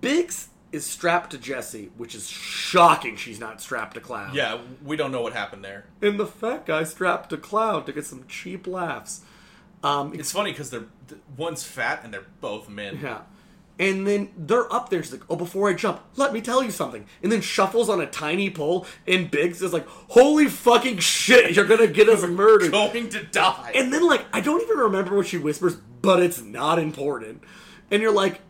Biggs is strapped to Jessie, which is shocking she's not strapped to Cloud. Yeah, we don't know what happened there. And the fat guy strapped to Cloud to get some cheap laughs. Um, It's funny because they're one's fat and they're both men. yeah. And then they're up there. She's like, "Oh, before I jump, let me tell you something." And then shuffles on a tiny pole, and Biggs is like, "Holy fucking shit! You're gonna get us murdered." Going to die. And then like I don't even remember what she whispers, but it's not important. And you're like,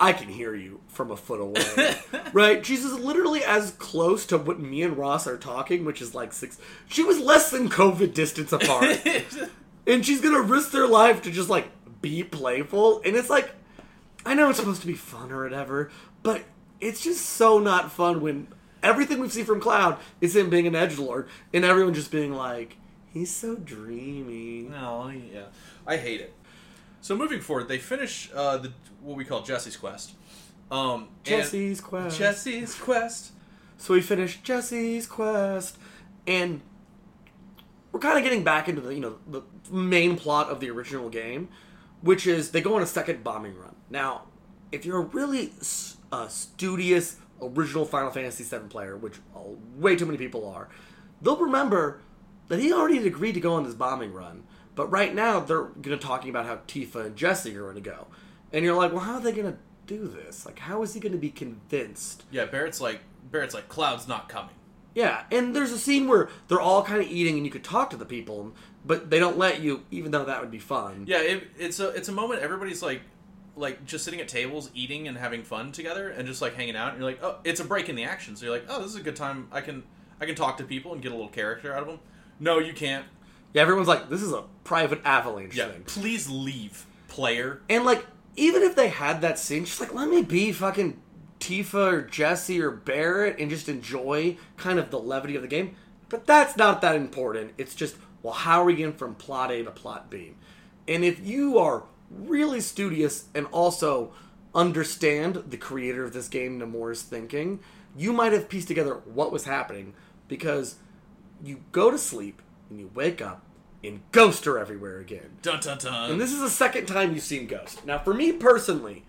I can hear you from a foot away, *laughs* right? She's literally as close to what me and Ross are talking, which is like six. She was less than COVID distance apart, *laughs* and she's gonna risk their life to just like be playful. And it's like, I know it's supposed to be fun or whatever, but it's just so not fun when everything we've seen from Cloud is him being an edge lord, and everyone just being like, he's so dreamy. No, yeah, I hate it. So moving forward, they finish uh, the what we call Jessie's quest. Um, Jessie's quest. Jessie's quest. So we finish Jessie's quest, and we're kind of getting back into the you know the main plot of the original game, which is they go on a second bombing run. Now, if you're a really uh, studious original Final Fantasy VII player, which way too many people are, they'll remember that he already agreed to go on this bombing run. But right now they're going to talking about how Tifa and Jessie are going to go, and you're like, well, how are they going to do this? Like, how is he going to be convinced? Yeah, Barret's like Barret's like Cloud's not coming. Yeah, and there's a scene where they're all kind of eating, and you could talk to the people, but they don't let you, even though that would be fun. Yeah, it, it's a it's a moment everybody's like like just sitting at tables eating and having fun together and just like hanging out and you're like oh it's a break in the action so you're like oh this is a good time I can I can talk to people and get a little character out of them. No, you can't. Yeah, everyone's like, this is a private avalanche Yeah, thing. please leave, player. And like, even if they had that scene, just like let me be fucking Tifa or Jessie or Barret and just enjoy kind of the levity of the game. But that's not that important. It's just, well, how are we getting from plot A to plot B? And if you are really studious and also understand the creator of this game, Nomura's thinking, you might have pieced together what was happening because you go to sleep and you wake up and ghosts are everywhere again. Dun dun dun. And this is the second time you've seen Ghost. Now, for me personally,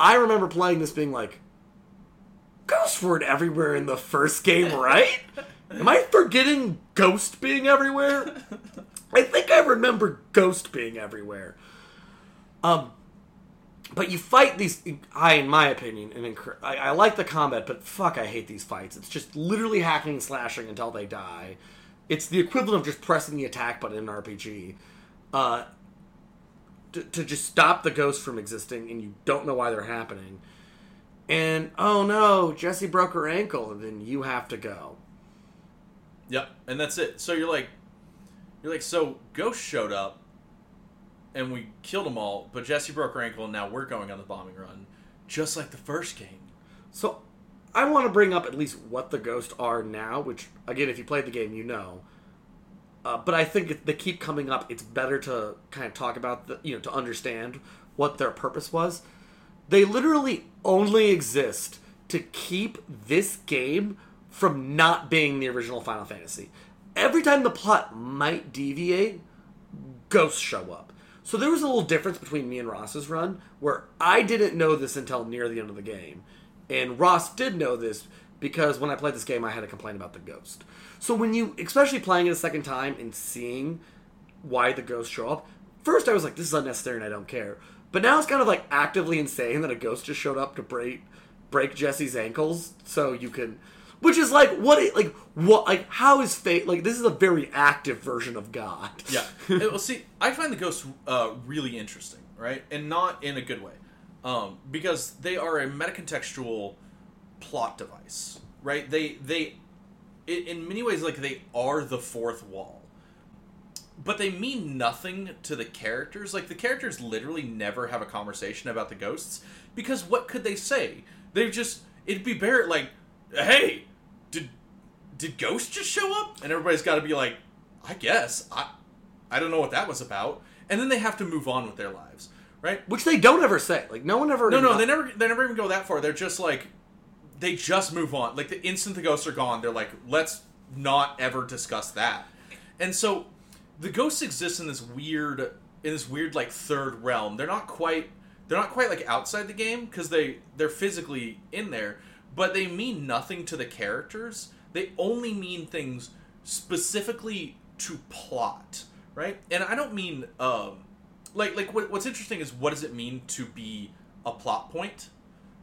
I remember playing this being like, Ghosts weren't everywhere in the first game, *laughs* right? Am I forgetting Ghost being everywhere? *laughs* I think I remember Ghost being everywhere. Um, but you fight these. I, in my opinion, and incre- I, I like the combat, but fuck, I hate these fights. It's just literally hacking and slashing until they die. It's the equivalent of just pressing the attack button in an RPG. Uh, to, to just stop the ghosts from existing, and you don't know why they're happening. And oh no, Jessie broke her ankle, and then you have to go. Yep, and that's it. So you're like, you're like, so Ghost showed up, and we killed them all, but Jessie broke her ankle, and now we're going on the bombing run, just like the first game. So, I want to bring up at least what the ghosts are now, which, again, if you played the game, you know. Uh, but I think they keep coming up. It's better to kind of talk about the, you know, to understand what their purpose was. They literally only exist to keep this game from not being the original Final Fantasy. Every time the plot might deviate, ghosts show up. So there was a little difference between me and Ross's run, where I didn't know this until near the end of the game. And Ross did know this because when I played this game, I had a complaint about the ghost. So when you, especially playing it a second time and seeing why the ghosts show up, first I was like, this is unnecessary and I don't care. But now it's kind of like actively insane that a ghost just showed up to break break Jessie's ankles so you can which is like what it, like what like how is fate like this is a very active version of god Yeah. *laughs* Well, see, I find the ghosts uh, really interesting, right, and not in a good way, um, because they are a metacontextual plot device, right? They they, in many ways, like they are the fourth wall, but they mean nothing to the characters. Like the characters literally never have a conversation about the ghosts because what could they say? They just it'd be Barret like, hey, did did ghosts just show up? And everybody's got to be like, I guess I I don't know what that was about. And then they have to move on with their lives, right? which they don't ever say like no one ever No, no, they never they never even go that far. They're just like they just move on. Like the instant the ghosts are gone, they're like, let's not ever discuss that. And so the ghosts exist in this weird in this weird like third realm. They're not quite they're not quite like outside the game because they they're physically in there, but they mean nothing to the characters. They only mean things specifically to plot, right? And I don't mean um like like what, what's interesting is what does it mean to be a plot point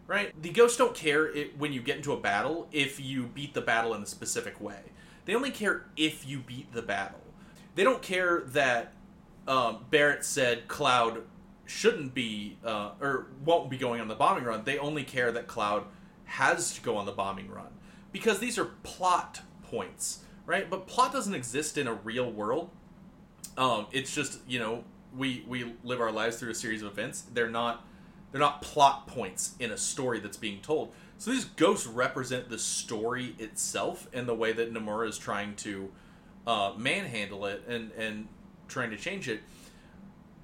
right? The ghosts don't care it, when you get into a battle if you beat the battle in a specific way. They only care if you beat the battle. They don't care that um, barret said cloud shouldn't be uh, or won't be going on the bombing run. They only care that cloud has to go on the bombing run. Because these are plot points right? But plot doesn't exist in a real world. Um, it's just you know we we live our lives through a series of events. They're not they're not plot points in a story that's being told. So these ghosts represent the story itself and the way that Nomura is trying to uh, manhandle it and and trying to change it.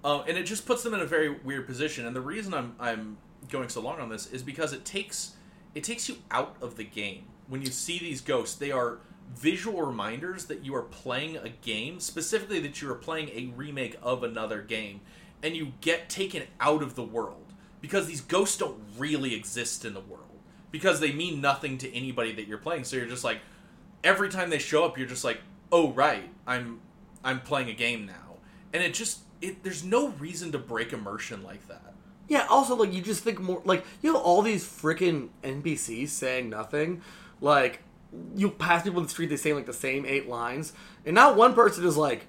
Uh, and it just puts them in a very weird position. And the reason I'm I'm going so long on this is because it takes it takes you out of the game when you see these ghosts. They are visual reminders that you are playing a game, specifically that you are playing a remake of another game, and you get taken out of the world because these ghosts don't really exist in the world because they mean nothing to anybody that you're playing. So you're just like every time they show up, you're just like, oh right, I'm I'm playing a game now, and it just it there's no reason to break immersion like that. Yeah, also like you just think more like you have all these freaking NPCs saying nothing. Like you pass people in the street, they say like the same eight lines, and not one person is like,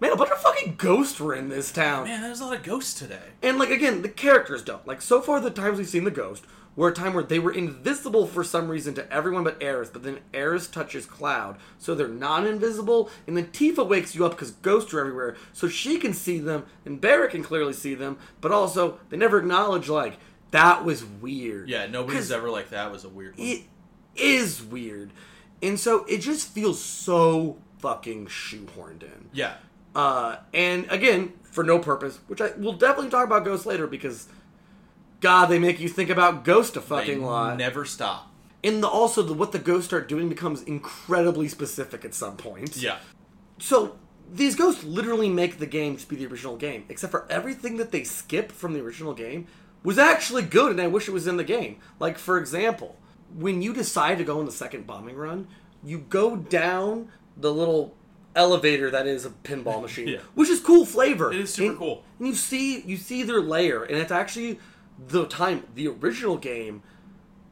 "Man, a bunch of fucking ghosts were in this town." Man, there's a lot of ghosts today. And like again, the characters don't. Like so far, the times we've seen the ghost were a time where they were invisible for some reason to everyone but Aeris, but then Aeris touches Cloud, so they're non-invisible. And then Tifa wakes you up because ghosts are everywhere, so she can see them, and Barret can clearly see them. But also, they never acknowledge like that was weird. Yeah, nobody's ever like that was a weird one. It is weird, and so it just feels so fucking shoehorned in. yeah. Uh, and again, for no purpose, which I will definitely talk about Ghost later because, God, they make you think about Ghost a fucking they lot. never stop. and the, also, the, what the ghosts start doing becomes incredibly specific at some point. Yeah. So these ghosts literally make the game just be the original game, except for everything that they skip from the original game was actually good, and I wish it was in the game. Like for example, when you decide to go on the second bombing run, you go down the little elevator that is a pinball *laughs* machine, Yeah. which is cool flavor. It is super And- cool. And you see you see their layer, and it's actually the time the original game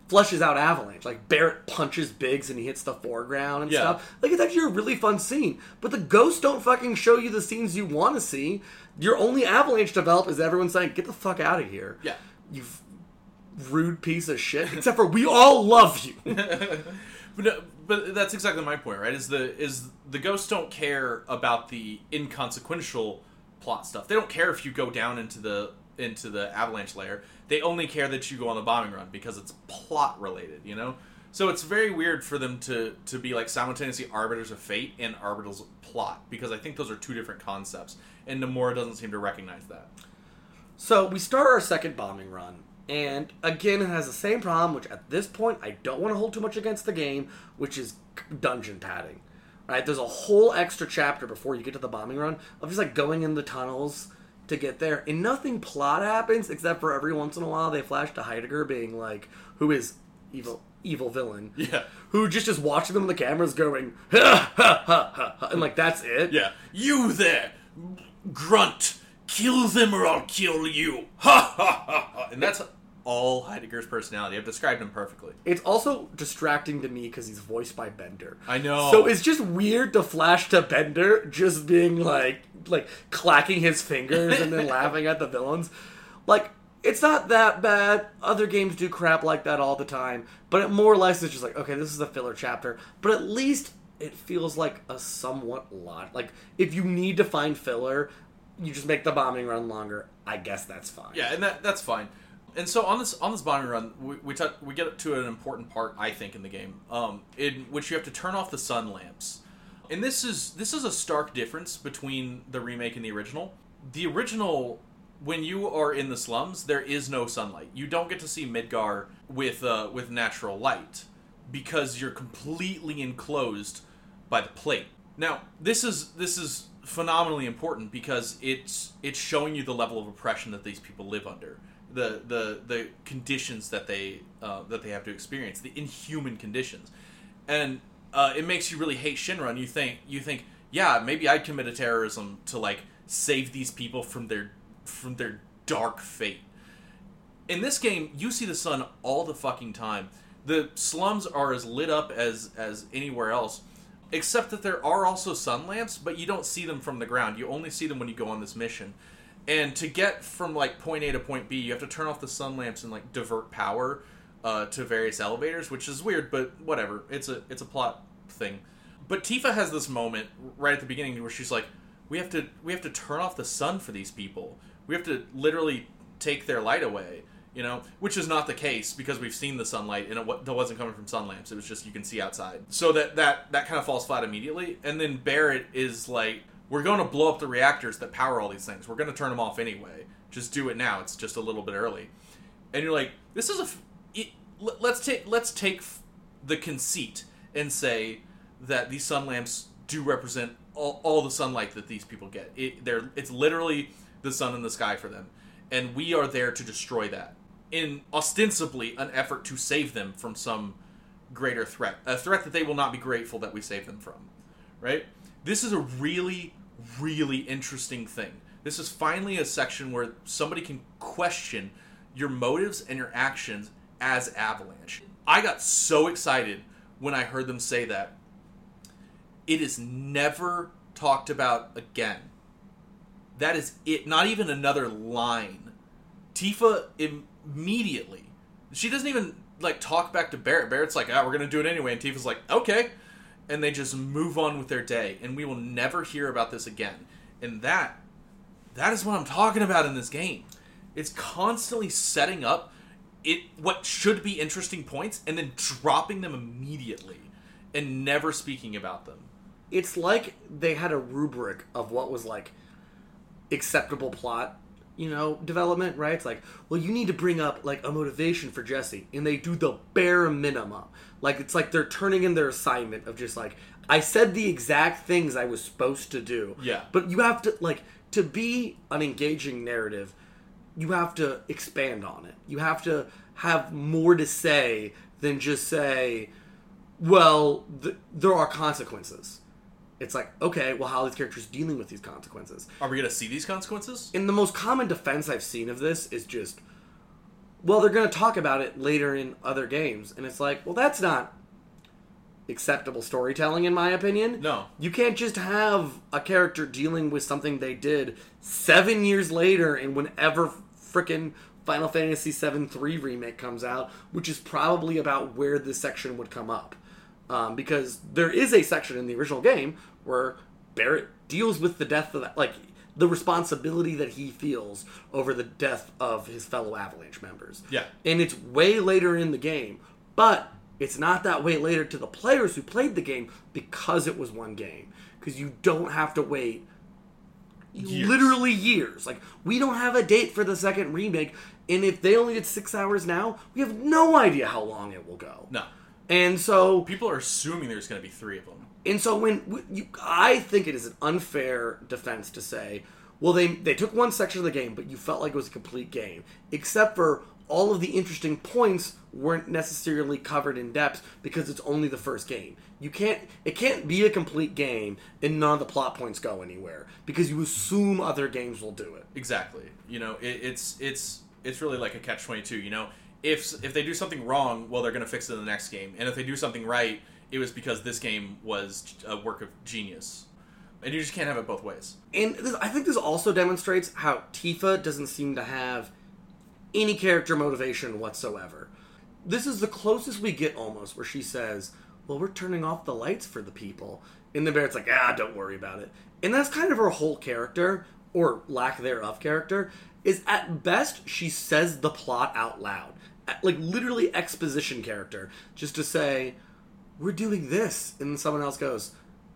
flushes out Avalanche. Like Barret punches Biggs and he hits the foreground and Yeah. stuff. Like it's actually a really fun scene. But the ghosts don't fucking show you the scenes you want to see. Your only Avalanche develop is everyone saying, "Get the fuck out of here." Yeah. You f- rude piece of shit. Except for we all love you. *laughs* But no, but that's exactly my point, right? Is the is the ghosts don't care about the inconsequential plot stuff. They don't care if you go down into the into the avalanche layer. They only care that you go on the bombing run because it's plot related, you know? So it's very weird for them to to be like simultaneously arbiters of fate and arbiters of plot because I think those are two different concepts, and Nomura doesn't seem to recognize that. So we start our second bombing run, and again it has the same problem, which at this point I don't want to hold too much against the game, which is dungeon padding. Right? There's a whole extra chapter before you get to the bombing run of just like going in the tunnels to get there, and nothing plot happens except for every once in a while they flash to Heidegger being like, who is evil evil villain. Yeah. Who just is watching them on the cameras going, ha ha ha ha, ha and like that's it. Yeah, you there, grunt, kill them or I'll kill you. Ha ha ha ha. And that's all Heidegger's personality. I've described him perfectly. It's also distracting to me because he's voiced by Bender. I know. So it's just weird to flash to Bender just being like, like clacking his fingers and then *laughs* laughing at the villains. Like it's not that bad. Other games do crap like that all the time, but it more or less is just like, okay, this is a filler chapter. But at least it feels like a somewhat lot. Like if you need to find filler, you just make the bombing run longer. I guess that's fine. Yeah, and that that's fine. And so on this on this bombing run, we we, touch, we get to an important part I think in the game, um, in which you have to turn off the sun lamps. And this is this is a stark difference between the remake and the original. The original, when you are in the slums, there is no sunlight. You don't get to see Midgar with uh, with natural light because you're completely enclosed by the plate. Now, this is this is phenomenally important because it's it's showing you the level of oppression that these people live under, the the the conditions that they uh, that they have to experience, the inhuman conditions, and uh, it makes you really hate Shinra. And you think you think, yeah, maybe I'd commit a terrorism to like save these people from their from their dark fate. In this game, you see the sun all the fucking time. The slums are as lit up as as anywhere else except that there are also sun lamps but you don't see them from the ground. You only see them when you go on this mission. And to get from like point a to point b you have to turn off the sun lamps and like divert power uh, to various elevators which is weird but whatever. It's a it's a plot thing. But tifa has this moment right at the beginning where she's like we have to we have to turn off the sun for these people. We have to literally take their light away you know, which is not the case because we've seen the sunlight and it that wasn't coming from sun lamps. It was just you can see outside. So that that that kind of falls flat immediately. And then Barret is like, "We're going to blow up the reactors that power all these things. We're going to turn them off anyway. Just do it now. It's just a little bit early." And you're like, "This is a f- it, let's take let's take f- the conceit and say that these sun lamps do represent all, all the sunlight that these people get. It, they're it's literally the sun in the sky for them." And we are there to destroy that in ostensibly an effort to save them from some greater threat, a threat that they will not be grateful that we save them from. Right? This is a really, really interesting thing. This is finally a section where somebody can question your motives and your actions as Avalanche. I got so excited when I heard them say that. It is never talked about again. That is it. Not even another line. Tifa immediately. She doesn't even like talk back to Barret. Barret's like, "Ah, we're gonna do it anyway," and Tifa's like, "Okay," and they just move on with their day, and we will never hear about this again. And that, that is what I'm talking about in this game. It's constantly setting up it what should be interesting points and then dropping them immediately, and never speaking about them. it's like they had a rubric of what was like acceptable plot you know development right? It's like well you need to bring up like a motivation for jessie and they do the bare minimum. Like it's like they're turning in their assignment of just like i said the exact things i was supposed to do. Yeah. but you have to like to be an engaging narrative you have to expand on it. You have to have more to say than just say well th- there are consequences it's like okay well how are these characters dealing with these consequences Are we gonna see these consequences? and the most common defense i've seen of this is just well they're going to talk about it later in other games and it's like well that's not acceptable storytelling in my opinion No. you can't just have a character dealing with something they did seven years later and whenever frickin' final fantasy VII 3 remake comes out which is probably about where this section would come up um, because there is a section in the original game where barret deals with the death of that like the responsibility that he feels over the death of his fellow Avalanche members. Yeah. And it's way later in the game, but it's not that way later to the players who played the game because it was one game. Because you don't have to wait Years. literally years. Like we don't have a date for the second remake, and if they only did six hours now, we have no idea how long it will go. No. And so People are assuming there's going to be three of them. And so when you, I think it is an unfair defense to say, well, they they took one section of the game, but you felt like it was a complete game, except for all of the interesting points weren't necessarily covered in depth because it's only the first game. You can't it can't be a complete game and none of the plot points go anywhere because you assume other games will do it. Exactly. You know, it, it's it's it's really like a catch twenty two. You know, if if they do something wrong, well, they're going to fix it in the next game, and if they do something right, it was because this game was a work of genius, and you just can't have it both ways. And this, I think this also demonstrates how Tifa doesn't seem to have any character motivation whatsoever. This is the closest we get almost where she says, Well, we're turning off the lights for the people. And the Barret's like, Ah, don't worry about it. And that's kind of her whole character, or lack thereof character, is at best she says the plot out loud. Like literally exposition character, just to say, We're doing this. And someone else goes,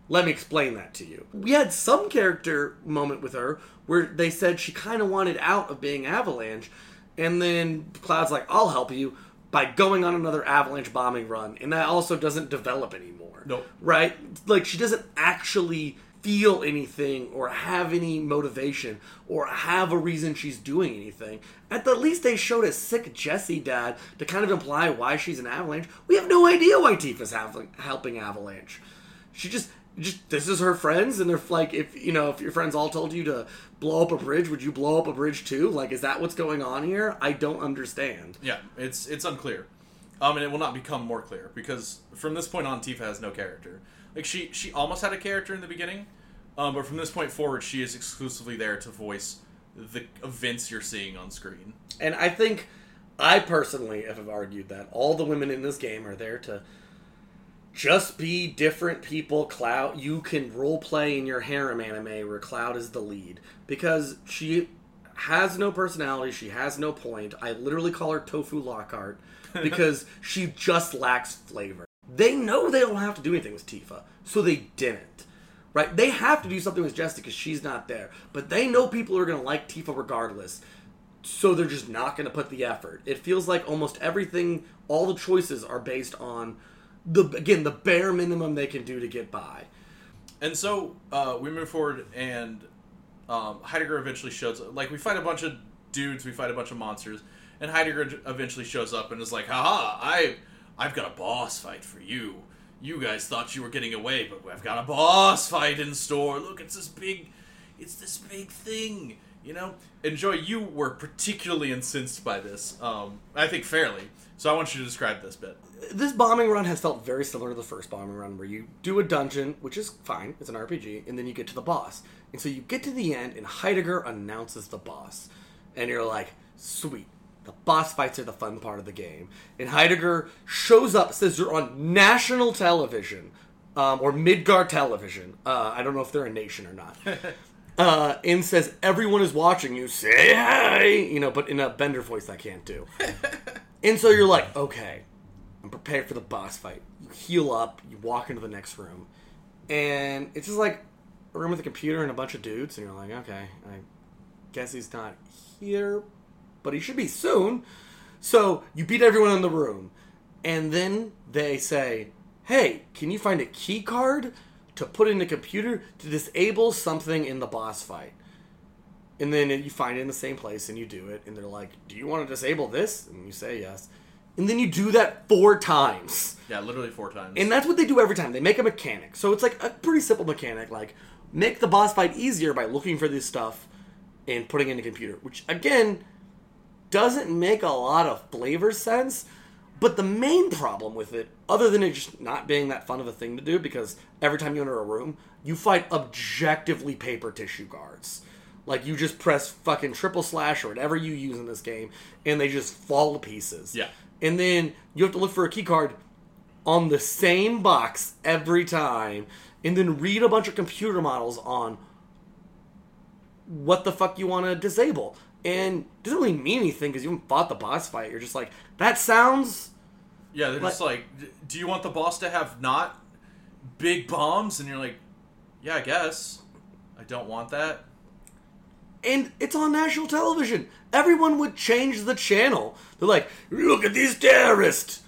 let me explain that to you. We had some character moment with her where they said she kind of wanted out of being Avalanche, and then Cloud's like, I'll help you by going on another Avalanche bombing run, and that also doesn't develop anymore. Nope. Right? Like, she doesn't actually feel anything or have any motivation or have a reason she's doing anything. At the least, they showed a sick Jessie dad to kind of imply why she's an Avalanche. We have no idea why Tifa's helping Avalanche. She just just this is her friends and they're like if you know if your friends all told you to blow up a bridge would you blow up a bridge too like is that what's going on here i don't understand Yeah, it's it's unclear, um, and it will not become more clear because from this point on, Tifa has no character. Like she she almost had a character in the beginning, um, but from this point forward, she is exclusively there to voice the events you're seeing on screen. and i think i personally have argued that all the women in this game are there to just be different people. Cloud you can role play in your harem anime where cloud is the lead because she has no personality. She has no point. I literally call her tofu lockhart *laughs* because she just lacks flavor they know they don't have to do anything with tifa so they didn't right they have to do something with jessica because she's not there but they know people are going to like tifa regardless so they're just not going to put the effort. It feels like almost everything, all the choices are based on the again the bare minimum they can do to get by. And so uh, we move forward, and um, Heidegger eventually shows up. Like we fight a bunch of dudes, we fight a bunch of monsters, and Heidegger eventually shows up and is like, "Haha! I, I've got a boss fight for you. You guys thought you were getting away, but I've got a boss fight in store. Look, it's this big, it's this big thing." You know, enjoy. You were particularly incensed by this. Um, I think fairly. So I want you to describe this bit. This bombing run has felt very similar to the first bombing run, where you do a dungeon, which is fine, it's an RPG, and then you get to the boss. And so you get to the end, and Heidegger announces the boss, and you're like, sweet. The boss fights are the fun part of the game. And Heidegger shows up, says you're on national television, um, or Midgar television. Uh, I don't know if they're a nation or not. *laughs* uh, and says everyone is watching you. Say hi, you know, but in a Bender voice I can't do. *laughs* and so you're like, okay, I'm prepared for the boss fight. You heal up, you walk into the next room, and it's just like a room with a computer and a bunch of dudes, and you're like, okay, I guess he's not here, but he should be soon. So you beat everyone in the room, and then they say, hey, can you find a key card to put in the computer to disable something in the boss fight? And then you find it in the same place and you do it, and they're like, Do you want to disable this? And you say yes. And then you do that four times. Yeah, literally four times. And that's what they do every time. They make a mechanic. So it's like a pretty simple mechanic, like make the boss fight easier by looking for this stuff and putting it in the computer, which again doesn't make a lot of flavor sense. But the main problem with it, other than it just not being that fun of a thing to do, because every time you enter a room, you fight objectively paper tissue guards. Like you just press fucking triple slash or whatever you use in this game, and they just fall to pieces. Yeah. And then you have to look for a key card on the same box every time, and then read a bunch of computer models on what the fuck you want to disable. And it doesn't really mean anything because you haven't fought the boss fight. You're just like, that sounds. Yeah, they're just like, do you want the boss to have not big bombs? And you're like, yeah, I guess. I don't want that. And it's on national television. Everyone would change the channel. They're like, look at these terrorists.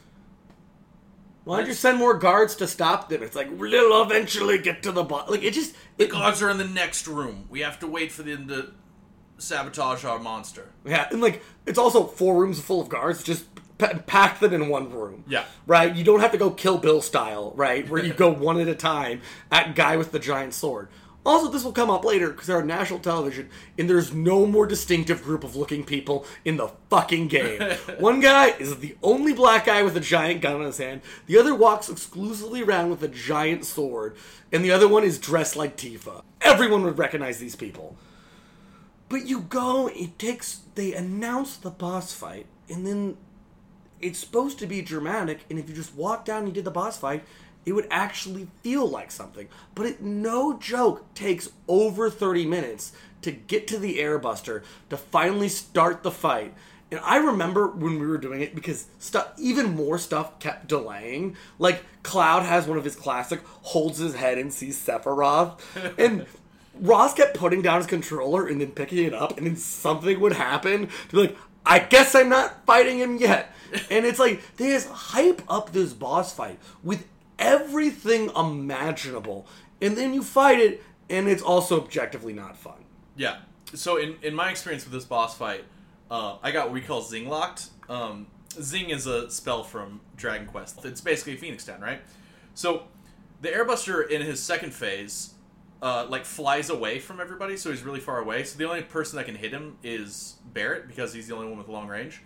Why don't you send more guards to stop them? It's like, we'll eventually get to the boss. Like, it just. The guards are in the next room. We have to wait for them to sabotage our monster. Yeah, and like it's also four rooms full of guards. Just p- pack them in one room. Yeah. right. You don't have to go Kill Bill style, right? Where you go *laughs* one at a time at guy with the giant sword. Also, this will come up later because they're on national television, and there's no more distinctive group of looking people in the fucking game. *laughs* one guy is the only black guy with a giant gun in his hand. The other walks exclusively around with a giant sword, and the other one is dressed like Tifa. Everyone would recognize these people. But you go, it takes. They announce the boss fight, and then it's supposed to be dramatic. And if you just walk down and you did the boss fight, it would actually feel like something. But it, no joke, takes over 30 minutes to get to the airbuster to finally start the fight. And I remember when we were doing it because stuff, even more stuff kept delaying. Like Cloud has one of his classic holds his head and sees Sephiroth, and *laughs* Ross kept putting down his controller and then picking it up, and then something would happen to be like, I guess I'm not fighting him yet. And it's like they just hype up this boss fight with everything imaginable, and then you fight it, and it's also objectively not fun. Yeah. So in, in my experience with this boss fight, uh, I got what we call Zing locked. Um, Zing is a spell from Dragon Quest. It's basically Phoenix Down, right? So the Airbuster in his second phase, uh, like flies away from everybody, so he's really far away. So the only person that can hit him is Barret because he's the only one with long range.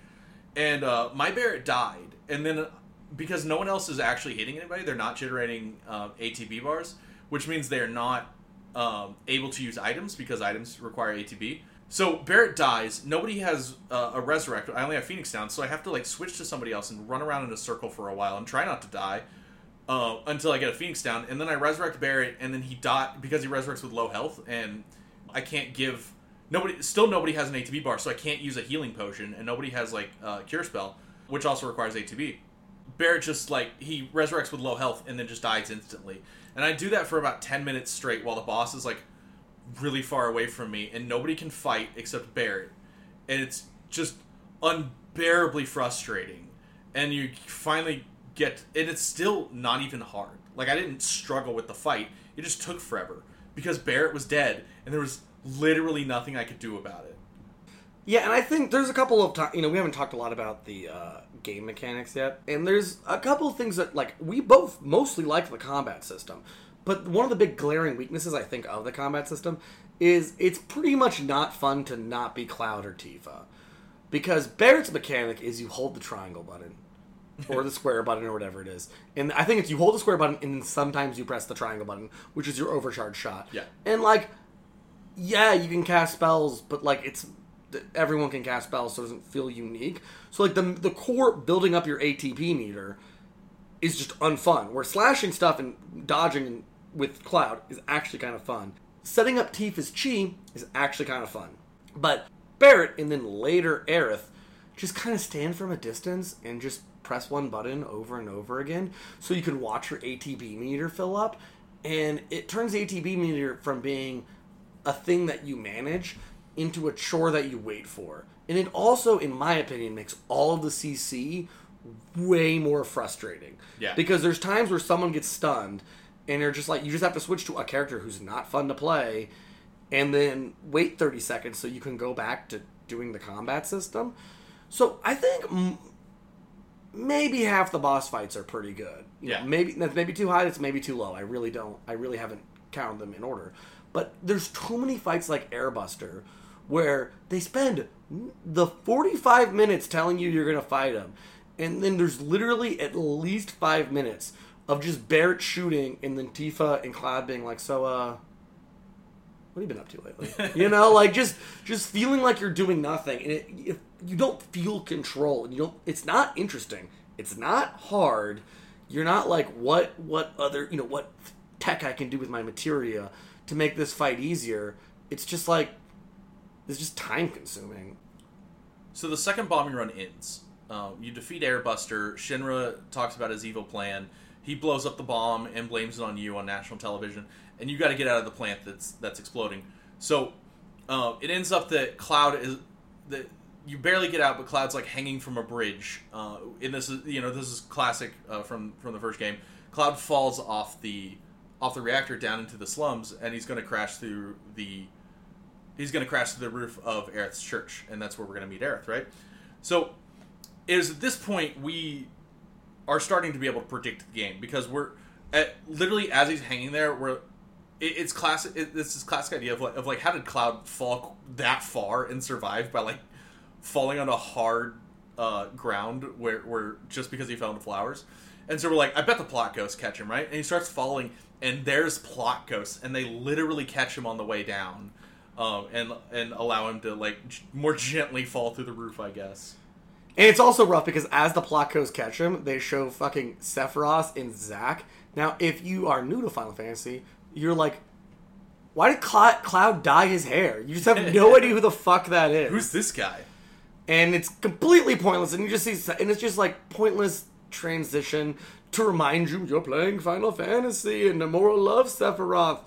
And uh, my Barret died, and then because no one else is actually hitting anybody, they're not generating uh, ATB bars, which means they're not um, able to use items because items require ATB. So Barret dies. Nobody has uh, a resurrect. I only have Phoenix down, so I have to like switch to somebody else and run around in a circle for a while and try not to die uh, until I get a Phoenix down, and then I resurrect Barret, and then he died because he resurrects with low health, and I can't give nobody. Still, nobody has an ATB bar, so I can't use a healing potion, and nobody has like uh, cure spell, which also requires ATB. Barret just like he resurrects with low health and then just dies instantly, and I do that for about ten minutes straight while the boss is like really far away from me, and nobody can fight except Barret, and it's just unbearably frustrating. And you finally get, and it's still not even hard. Like I didn't struggle with the fight; it just took forever because Barret was dead, and there was literally nothing I could do about it. Yeah, and I think there's a couple of times, you know, we haven't talked a lot about the uh, game mechanics yet, and there's a couple of things that, like, we both mostly like the combat system, but one of the big glaring weaknesses, I think, of the combat system is it's pretty much not fun to not be Cloud or Tifa. Because Barret's mechanic is you hold the triangle button, or the square button, or whatever it is. And I think it's you hold the square button, and sometimes you press the triangle button, which is your overcharge shot. Yeah. And, like, yeah, you can cast spells, but like it's everyone can cast spells, so it doesn't feel unique. So like the the core building up your ATB meter is just unfun. Where slashing stuff and dodging with Cloud is actually kind of fun. Setting up Tifa's chi is actually kind of fun. But Barret and then later Aerith just kind of stand from a distance and just press one button over and over again so you can watch your ATB meter fill up. And it turns the ATB meter from being a thing that you manage into a chore that you wait for. And it also, in my opinion, makes all of the CC way more frustrating. Yeah. Because there's times where someone gets stunned and you're just like, you just have to switch to a character who's not fun to play and then wait 30 seconds so you can go back to doing the combat system. So I think maybe half the boss fights are pretty good. You know, Yeah. maybe that's maybe too high. That's maybe too low. I really don't. I really haven't counted them in order. But there's too many fights like Airbuster where they spend the 45 minutes telling you you're gonna fight them, and then there's literally at least five minutes of just Barret shooting, and then Tifa and Cloud being like, "So, uh." What have you been up to lately? you know, like just just feeling like you're doing nothing, and if you don't feel control, and you don't. It's not interesting. It's not hard. You're not like what what other you know what tech I can do with my materia to make this fight easier. It's just like it's just time consuming. So the second bombing run ends. Uh, you defeat Airbuster. Shinra talks about his evil plan. He blows up the bomb and blames it on you on national television, and you got to get out of the plant that's that's exploding. So uh, it ends up that Cloud is that you barely get out, but Cloud's like hanging from a bridge. Uh, and this is you know this is classic uh, from from the first game. Cloud falls off the off the reactor down into the slums, and he's going to crash through the he's going to crash through the roof of Aerith's church, and that's where we're going to meet Aerith, right? So it is at this point we are starting to be able to predict the game because we're at, literally as he's hanging there, we're it, it's classic. It, this classic idea of like, of like how did Cloud fall that far and survive by like falling on a hard uh, ground where where just because he fell into flowers. And so we're like, I bet the plot ghosts catch him, right? And he starts falling, and there's plot ghosts, and they literally catch him on the way down, um, and and allow him to like g- more gently fall through the roof, I guess. And it's also rough because as the plot ghosts catch him, they show fucking Sephiroth and Zack. Now, if you are new to Final Fantasy, you're like, why did Cloud, Cloud dye his hair? You just have no idea who the fuck that is. Who's this guy? and it's completely pointless. And you just see, and it's just like pointless transition to remind you you're playing Final Fantasy and Nomura loves Sephiroth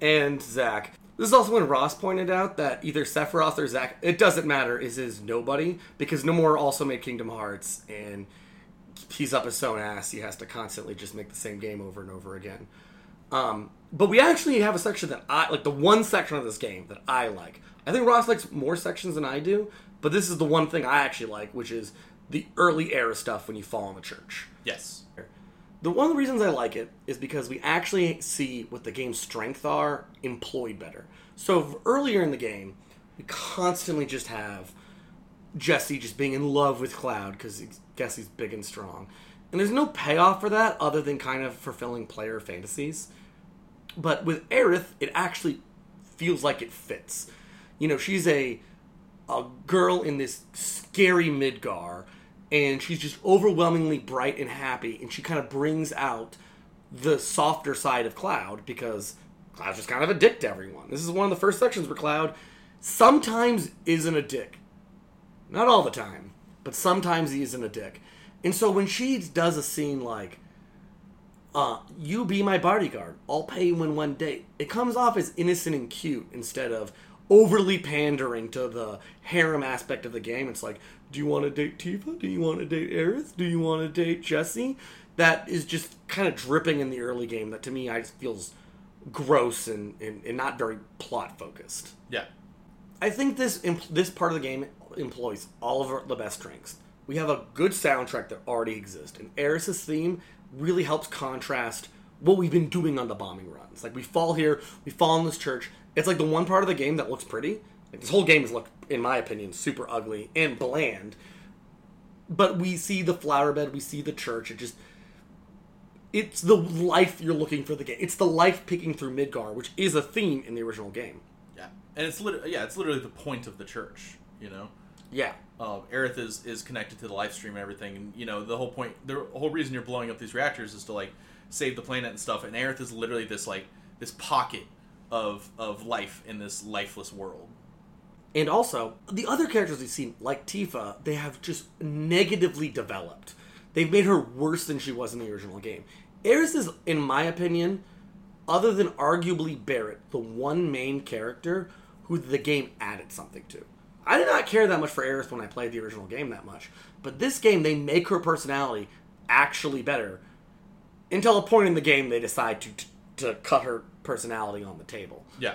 and Zack. This is also when Ross pointed out that either Sephiroth or Zack, it doesn't matter, is his nobody because Nomura also made Kingdom Hearts and he's up his own ass. He has to constantly just make the same game over and over again. Um, but we actually have a section that I like, the one section of this game that I like. I think Ross likes more sections than I do, but this is the one thing I actually like, which is the early era stuff when you fall in the church. Yes. The one of the reasons I like it is because we actually see what the game's strengths are employed better. So earlier in the game, we constantly just have Jessie just being in love with Cloud because he guess he's big and strong, and there's no payoff for that other than kind of fulfilling player fantasies. But with Aerith, it actually feels like it fits. You know, she's a a girl in this scary Midgar, and she's just overwhelmingly bright and happy, and she kind of brings out the softer side of Cloud because Cloud's just kind of a dick to everyone. This is one of the first sections where Cloud sometimes isn't a dick. Not all the time, but sometimes he isn't a dick. And so when she does a scene like, uh, you be my bodyguard, I'll pay you in one date, it comes off as innocent and cute instead of overly pandering to the harem aspect of the game. It's like, do you want to date Tifa? Do you want to date Aerith? Do you want to date Jessie? That is just kind of dripping in the early game. That to me, I just feels gross and, and, and not very plot focused. Yeah. I think this imp- this part of the game employs all of our, the best strengths. We have a good soundtrack that already exists, and Aeris's theme really helps contrast what we've been doing on the bombing runs. Like we fall here, we fall in this church. It's like the one part of the game that looks pretty. Like this whole game is look, in my opinion, super ugly and bland. But we see the flower bed, we see the church. It just it's the life you're looking for the game. It's the life picking through Midgar, which is a theme in the original game. Yeah. And it's literally yeah, it's literally the point of the church, you know. Yeah. uh, Aerith is is connected to the Lifestream and everything, and you know the whole point, the whole reason you're blowing up these reactors is to like save the planet and stuff. And Aerith is literally this like this pocket of of life in this lifeless world. And also, the other characters we've seen, like Tifa, they have just negatively developed. They've made her worse than she was in the original game. Aerith is, in my opinion, other than arguably Barret, the one main character who the game added something to. I did not care that much for Aerith when I played the original game that much. But this game, they make her personality actually better. Until a point in the game, they decide to, to, to cut her personality on the table Yeah,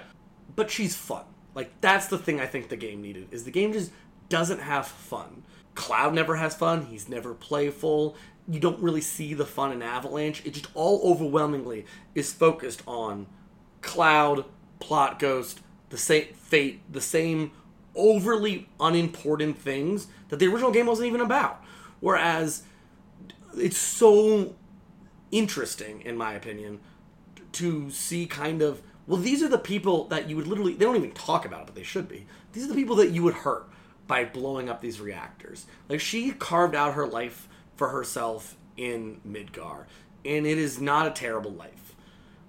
but she's fun. Like that's the thing I think the game needed is the game just doesn't have fun. Cloud never has fun. He's never playful. You don't really see the fun in Avalanche. It just all overwhelmingly is focused on Cloud, Plot Ghost, the same fate, the same overly unimportant things that the original game wasn't even about. Whereas it's so interesting, in my opinion, to see kind of well these are the people that you would literally they don't even talk about it but they should be. These are the people that you would hurt by blowing up these reactors. Like she carved out her life for herself in midgar and it is not a terrible life.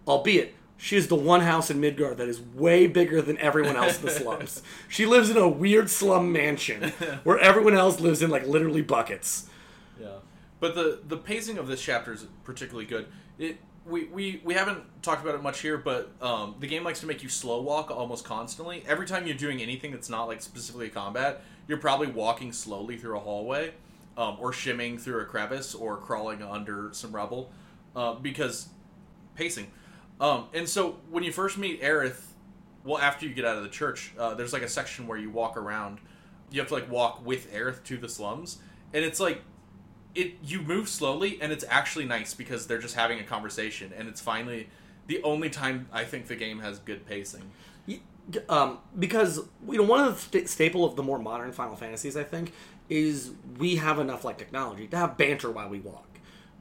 Albeit She is the one house in Midgar that is way bigger than everyone else in the slums. *laughs* She lives in a weird slum mansion where everyone else lives in like literally buckets. Yeah, but the the pacing of this chapter is particularly good. It we, we, we haven't talked about it much here, but um, the game likes to make you slow walk almost constantly. Every time you're doing anything that's not like specifically combat, you're probably walking slowly through a hallway, um, or shimming through a crevice, or crawling under some rubble, uh, because pacing. Um, and so when you first meet Aerith, well, after you get out of the church, uh, there's like a section where you walk around. You have to like walk with Aerith to the slums, and it's like it you move slowly and it's actually nice because they're just having a conversation and it's finally the only time I think the game has good pacing. Um, because you know one of the st- staple of the more modern Final Fantasies, I think, is we have enough like technology to have banter while we walk.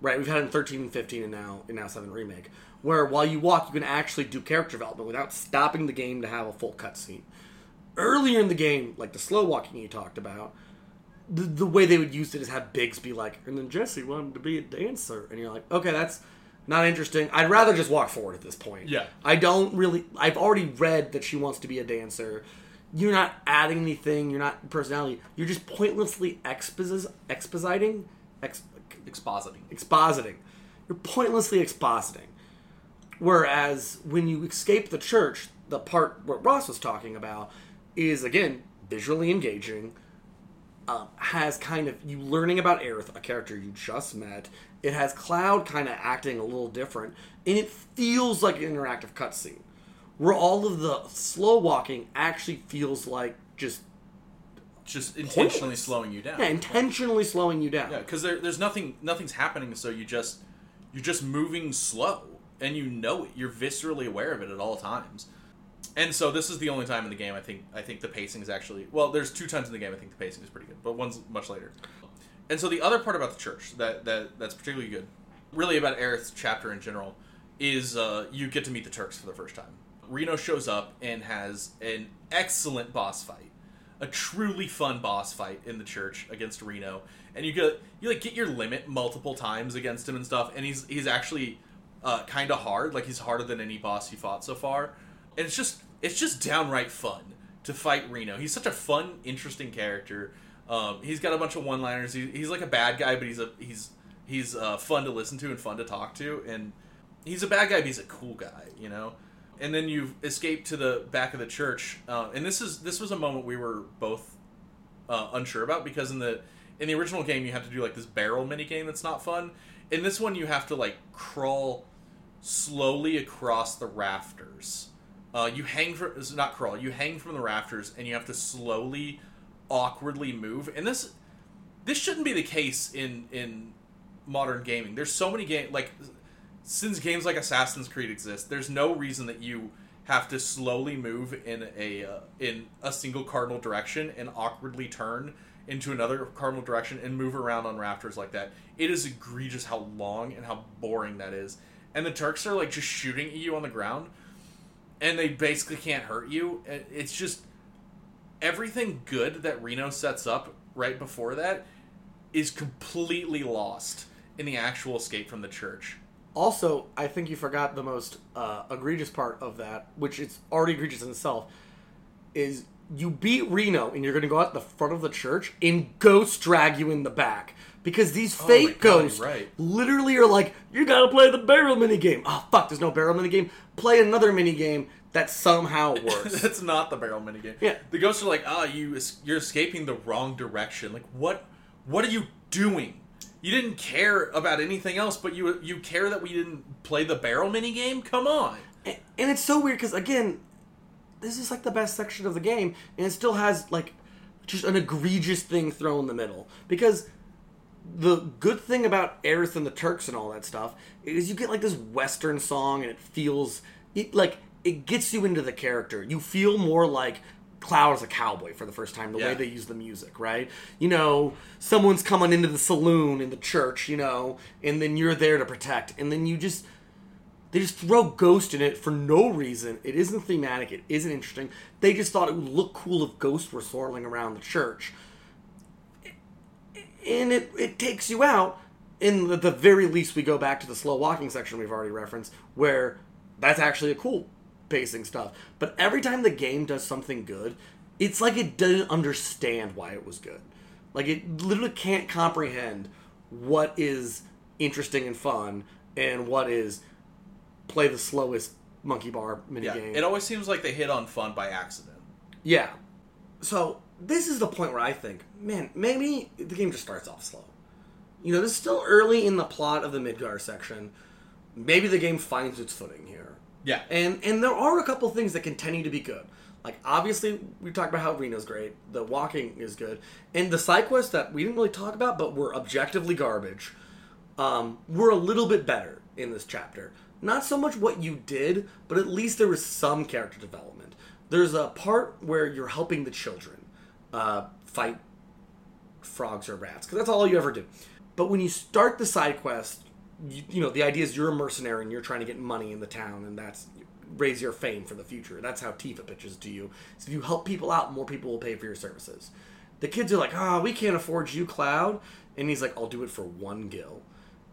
Right, we've had it in thirteen and fifteen, and now in now seven remake, where while you walk, you can actually do character development without stopping the game to have a full cutscene. Earlier in the game, like the slow walking you talked about, the, the way they would use it is have Biggs be like, and then Jessie wanted to be a dancer, and you're like, okay, that's not interesting. I'd rather just walk forward at this point. Yeah. I don't really. I've already read that she wants to be a dancer. You're not adding anything. You're not personality. You're just pointlessly expos- expositing, ex- Expositing. expositing. You're pointlessly expositing. Whereas when you escape the church, the part what Ross was talking about is again visually engaging. Um, has kind of you learning about Aerith, a character you just met. It has Cloud kind of acting a little different, and it feels like an interactive cutscene, where all of the slow walking actually feels like just Just intentionally Pointless. slowing you down. yeah, intentionally slowing you down. Yeah, because there, there's nothing nothing's happening, so you just you're just moving slow, and you know it. You're viscerally aware of it at all times. And so this is the only time in the game I think I think the pacing is actually well. There's two times in the game I think the pacing is pretty good, but one's much later. And so the other part about the church that that that's particularly good, really about Aerith's chapter in general, is uh, you get to meet the Turks for the first time. Reno shows up and has an excellent boss fight, a truly fun boss fight in the church against Reno, and you get you like get your limit multiple times against him and stuff, and he's he's actually uh, kind of hard, like he's harder than any boss you fought so far, and it's just it's just downright fun to fight Reno. He's such a fun, interesting character. Um, he's got a bunch of one-liners. He, he's like a bad guy, but he's a he's he's uh, fun to listen to and fun to talk to, and he's a bad guy, but he's a cool guy, you know. And then you escape to the back of the church, uh, and this is this was a moment we were both uh, unsure about because in the in the original game you have to do like this barrel mini game that's not fun. In this one you have to like crawl slowly across the rafters. Uh, you hang from not crawl. You hang from the rafters and you have to slowly, awkwardly move. And this this shouldn't be the case in in modern gaming. There's so many game like since games like Assassin's Creed exist, there's no reason that you have to slowly move in a uh, in a single cardinal direction and awkwardly turn into another cardinal direction and move around on rafters like that. It is egregious how long and how boring that is. And the Turks are like just shooting at you on the ground and they basically can't hurt you. It's just everything good that Reno sets up right before that is completely lost in the actual escape from the church. Also, I think you forgot the most uh, egregious part of that, which is already egregious in itself, is you beat Reno and you're going to go out the front of the church and ghosts drag you in the back. Because these Oh fake God, ghosts right. literally are like, you gotta play the barrel mini game. Oh, fuck, there's no barrel mini game. Play another mini game that somehow *laughs* works. That's not the barrel minigame. Yeah. The ghosts are like, ah, you you're escaping the wrong direction. Like, what what are you doing? You didn't care about anything else, but you you care that we didn't play the barrel mini game. Come on. and, and it's so weird because again this is like the best section of the game and it still has like just an egregious thing thrown in the middle because the good thing about Aerith and the Turks and all that stuff is you get like this western song and it feels it like it gets you into the character you feel more like Cloud as a cowboy for the first time the way they use the music right you know someone's coming into the saloon in the church you know and then you're there to protect and then you just they just throw Ghost in it for no reason. It isn't thematic. It isn't interesting. They just thought it would look cool if Ghosts were swirling around the church. And it, it takes you out. In the, the very least, we go back to the slow walking section we've already referenced, where that's actually a cool pacing stuff. But every time the game does something good, it's like it doesn't understand why it was good. Like it literally can't comprehend what is interesting and fun and what is play the slowest monkey bar mini Yeah, it always seems like they hit on fun by accident. Yeah. So this is the point where I think, man, maybe the game just starts off slow. You know, this is still early in the plot of the Midgar section. Maybe the game finds its footing here. Yeah, And and there are a couple things that continue to be good. Like obviously we talked about how Reno's great, the walking is good, and the side quests that we didn't really talk about but were objectively garbage, um, were a little bit better in this chapter. Not so much what you did, but at least there was some character development. There's a part where you're helping the children uh, fight frogs or rats because that's all you ever do. But when you start the side quest, you, you know the idea is you're a mercenary and you're trying to get money in the town, and that's raise your fame for the future. That's how Tifa pitches to you. So if you help people out, more people will pay for your services. The kids are like, "Ah, we can't afford you, Cloud," and he's like, "I'll do it for one gil,"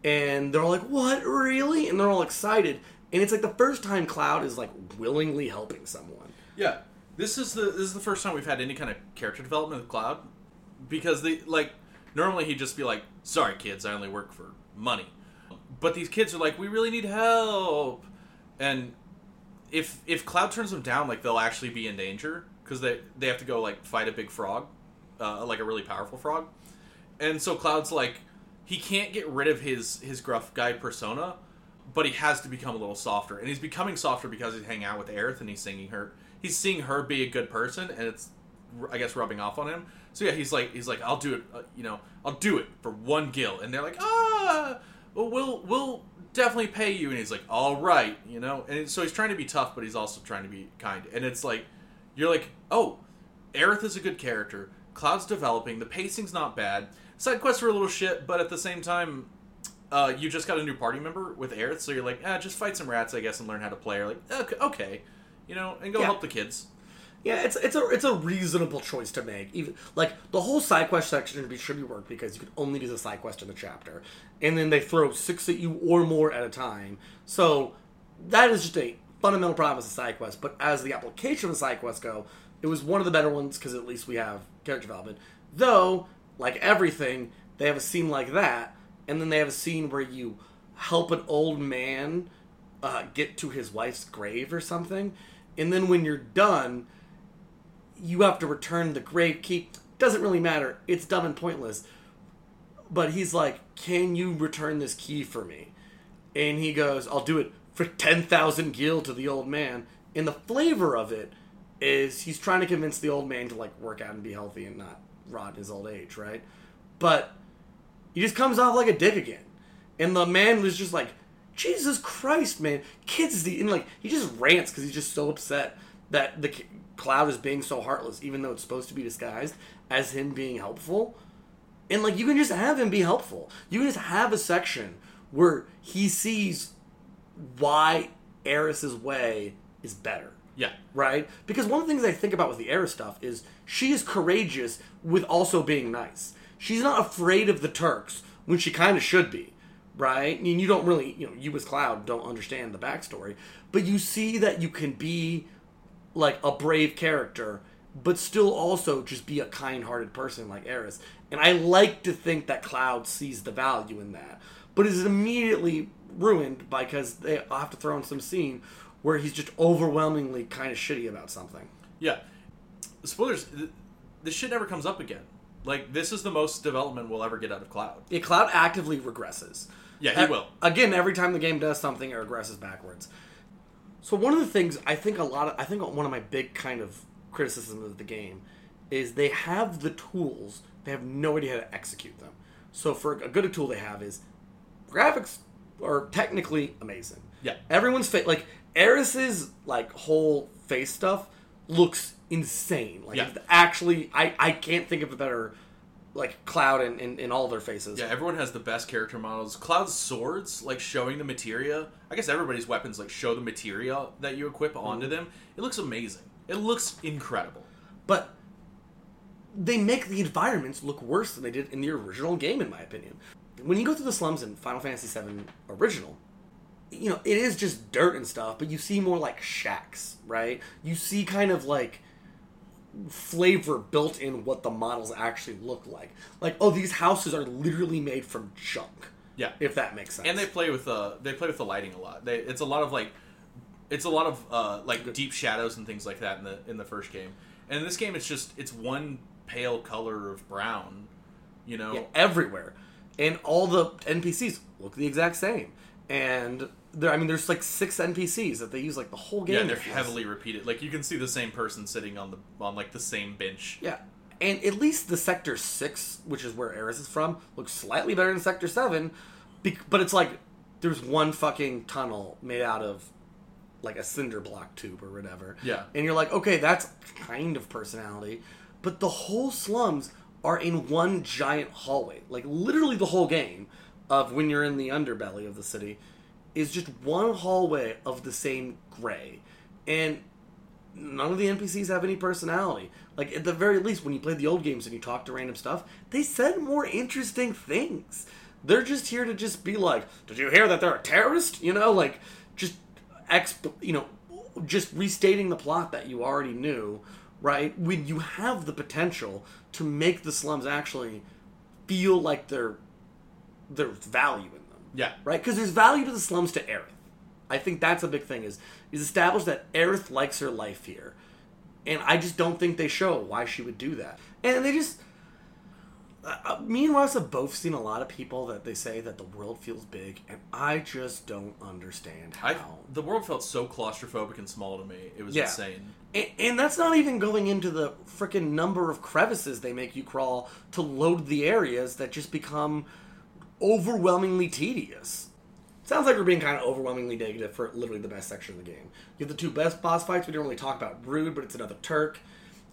and they're all like, "What, really?" And they're all excited, and it's like the first time Cloud is like willingly helping someone. yeah. This is the this is the first time we've had any kind of character development with Cloud, because they like normally he'd just be like, "Sorry, kids, I only work for money," but these kids are like, "We really need help," and if if Cloud turns them down, like they'll actually be in danger because they they have to go like fight a big frog, uh, like a really powerful frog, and so Cloud's like he can't get rid of his his gruff guy persona, but he has to become a little softer, and he's becoming softer because he's hanging out with Aerith and he's seeing her he's seeing her be a good person, and it's I guess rubbing off on him. So yeah, he's like he's like I'll do it, uh, you know, I'll do it for one gil, and they're like ah, well we'll we'll definitely pay you, and he's like all right, you know, and so he's trying to be tough, but he's also trying to be kind, and it's like you're like oh, Aerith is a good character, Cloud's developing, the pacing's not bad, side quests are a little shit, but at the same time. Uh, you just got a new party member with Aerith, so you're like, ah, just fight some rats, I guess, and learn how to play. You're like, okay, okay, you know, and go Yeah. help the kids. Yeah, it's it's a it's a reasonable choice to make. Even like the whole side quest section should be, worked because you can only do the side quest in the chapter, and then they throw six at you or more at a time. So that is just a fundamental problem with the side quest. But as the application of the side quests go, it was one of the better ones because at least we have character development. Though, like everything, they have a scene like that, and then they have a scene where you help an old man uh, get to his wife's grave or something, and then when you're done you have to return the grave key. Doesn't really matter. It's dumb and pointless. But he's like, Can you return this key for me? And he goes, I'll do it for 10,000 gil to the old man. And the flavor of it is he's trying to convince the old man to like work out and be healthy and not rot in his old age, right? But he just comes off like a dick again. And the man was just like, Jesus Christ, man. Kids, the, and like, he just rants because he's just so upset that the cloud is being so heartless, even though it's supposed to be disguised as him being helpful. And like, you can just have him be helpful. You can just have a section where he sees why Aeris's way is better Yeah, right? Because one of the things I think about with the Era stuff is she is courageous with also being nice. She's not afraid of the Turks when she kind of should be, right? I mean, you don't really, you know, you as Cloud don't understand the backstory, but you see that you can be like a brave character, but still also just be a kind-hearted person like Aeris. And I like to think that Cloud sees the value in that, but is immediately ruined because they have to throw in some scene where he's just overwhelmingly kind of shitty about something. yeah. Spoilers. th- This shit never comes up again. Like this is the most development we'll ever get out of Cloud. Yeah, Cloud actively regresses. Yeah, he will. Again, every time the game does something, it regresses backwards. So one of the things I think a lot of I think one of my big kind of criticisms of the game is they have the tools, they have no idea how to execute them. So for a good tool they have is graphics are technically amazing. Yeah. Everyone's face like Aeris's like whole face stuff looks insane. Like Yeah. actually I I can't think of a better like cloud in, in, in all their faces. Yeah, everyone has the best character models. Cloud's swords, like showing the materia. I guess everybody's weapons like show the materia that you equip mm-hmm. onto them. It looks amazing. It looks incredible. but they make the environments look worse than they did in the original game, in my opinion. When you go through the slums in Final Fantasy VII Original, you know, it is just dirt and stuff, but you see more like shacks, right? You see kind of like flavor built in what the models actually look like. Like, oh, these houses are literally made from junk. Yeah. If that makes sense. and they play with uh they play with the lighting a lot. They it's a lot of like it's a lot of uh like deep shadows and things like that in the in the first game. And in this game, it's just it's one pale color of brown. You know, Yeah, everywhere, and all the NPCs look the exact same. And there, I mean, there's like six NPCs that they use like the whole game. yeah, they're heavily repeated. Like you can see the same person sitting on the on like the same bench. Yeah, and at least the Sector Six, which is where Aeris is from, looks slightly better than Sector Seven, but it's like there's one fucking tunnel made out of like a cinder block tube or whatever. Yeah. and you're like, okay, that's kind of personality, but the whole slums are in one giant hallway. Like literally, the whole game of when you're in the underbelly of the city is just one hallway of the same gray, and none of the NPCs have any personality. Like at the very least, when you played the old games and you talked to random stuff, they said more interesting things. They're just here to just be like, "Did you hear that they're a terrorist?" You know, like just exp, you know, just restating the plot that you already knew. Right when you have the potential to make the slums actually feel like they're there's value in Yeah, right? Because there's value to the slums to Aerith. I think that's a big thing. Is is established that Aerith likes her life here, and I just don't think they show why she would do that. And they just, uh, uh, me and Ross have both seen a lot of people that they say that the world feels big, and I just don't understand how. I the world felt so claustrophobic and small to me. It was Yeah. insane. And, and that's not even going into the freaking number of crevices they make you crawl to load the areas that just become overwhelmingly tedious. Sounds like we're being kind of overwhelmingly negative for literally the best section of the game. You have the two best boss fights. We don't really talk about Rude, but it's another Turk.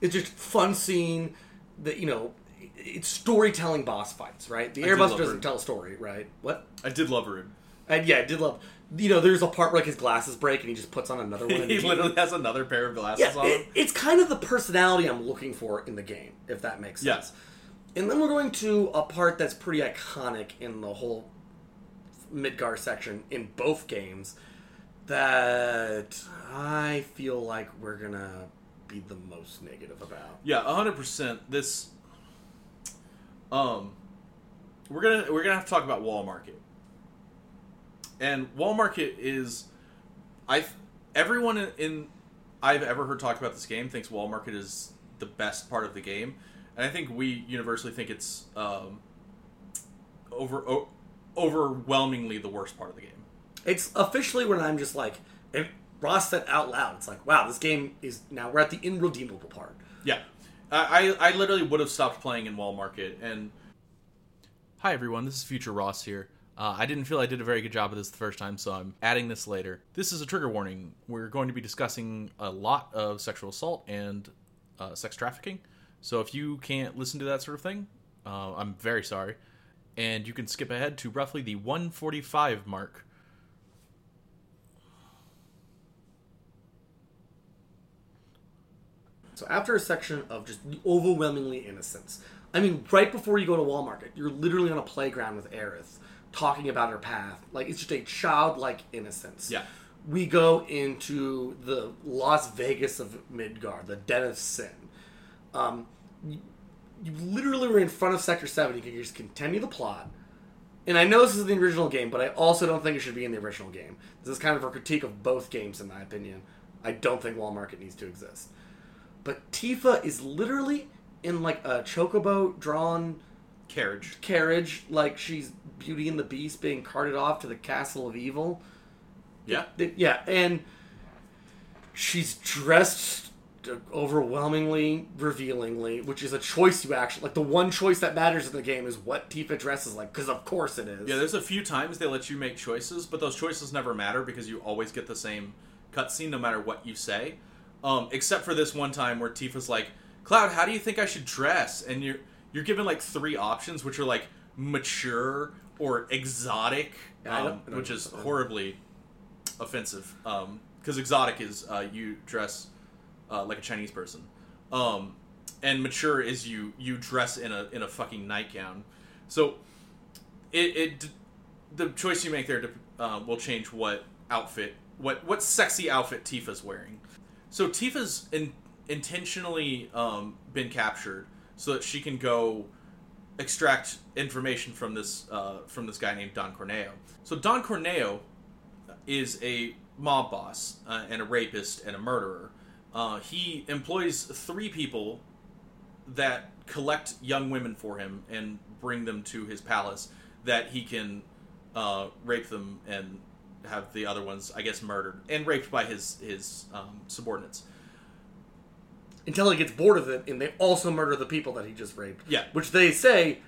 It's just fun scene that you know. It's storytelling boss fights, right? The I do Airbus love doesn't tell a story, right? What? I did love Rude. And yeah, I did love. You know, there's a part where like his glasses break and he just puts on another one. *laughs* he literally has another pair of glasses Yeah, on. it, it's kind of the personality I'm looking for in the game, if that makes Yeah. And then we're going to a part that's pretty iconic in the whole Midgar section in both games that I feel like we're gonna be the most negative about. Yeah, hundred percent. This, um, we're gonna we're gonna have to talk about Wall Market, and Wall Market is, I everyone in, in I've ever heard talk about this game thinks Wall Market is the best part of the game, and I think we universally think it's um, over o- overwhelmingly the worst part of the game. It's officially when I'm just like, if Ross said out loud, it's like, wow, this game is now we're at the irredeemable part. Yeah, I I literally would have stopped playing in Wall Market. And hi everyone, this is Future Ross here. Uh, I didn't feel I did a very good job of this the first time, so I'm adding this later. This is a trigger warning. We're going to be discussing a lot of sexual assault and uh, sex trafficking. So if you can't listen to that sort of thing, uh, I'm very sorry. And you can skip ahead to roughly the 145 mark. So after a section of just overwhelmingly innocence, I mean, right before you go to Wall Market, you're literally on a playground with Aerith, talking about her path. Like it's just a childlike innocence. Yeah. We go into the Las Vegas of Midgar, the Den of Sin. Um, you, you literally were in front of Sector Seven. You could just continue the plot. And I know this is the original game, but I also don't think it should be in the original game. This is kind of a critique of both games, in my opinion. I don't think Wall Market needs to exist. But Tifa is literally in like a chocobo drawn Carriage. carriage, like she's Beauty and the Beast being carted off to the castle of evil. Yeah. Yeah, and she's dressed overwhelmingly revealingly, which is a choice you actually like. The one choice that matters in the game is what Tifa dresses like, because of course it is. Yeah, there's a few times they let you make choices, but those choices never matter because you always get the same cutscene no matter what you say. Um, except for this one time where Tifa's like, "Cloud, how do you think I should dress?" And you're you're given like three options, which are like mature or exotic, Yeah, um, don't- I don't which is horribly offensive. Because exotic is uh, you dress uh, like a Chinese person, um, and mature is you you dress in a in a fucking nightgown. So it, it the choice you make there de- uh, will change what outfit, what what sexy outfit Tifa's wearing. So Tifa's in, intentionally um, been captured so that she can go extract information from this uh, from this guy named Don Corneo. So Don Corneo is a mob boss uh, and a rapist and a murderer. Uh, he employs three people that collect young women for him and bring them to his palace that he can uh, rape them and have the other ones, I guess, murdered and raped by his his um, subordinates. Until he gets bored of it, and they also murder the people that he just raped. Yeah. Which they say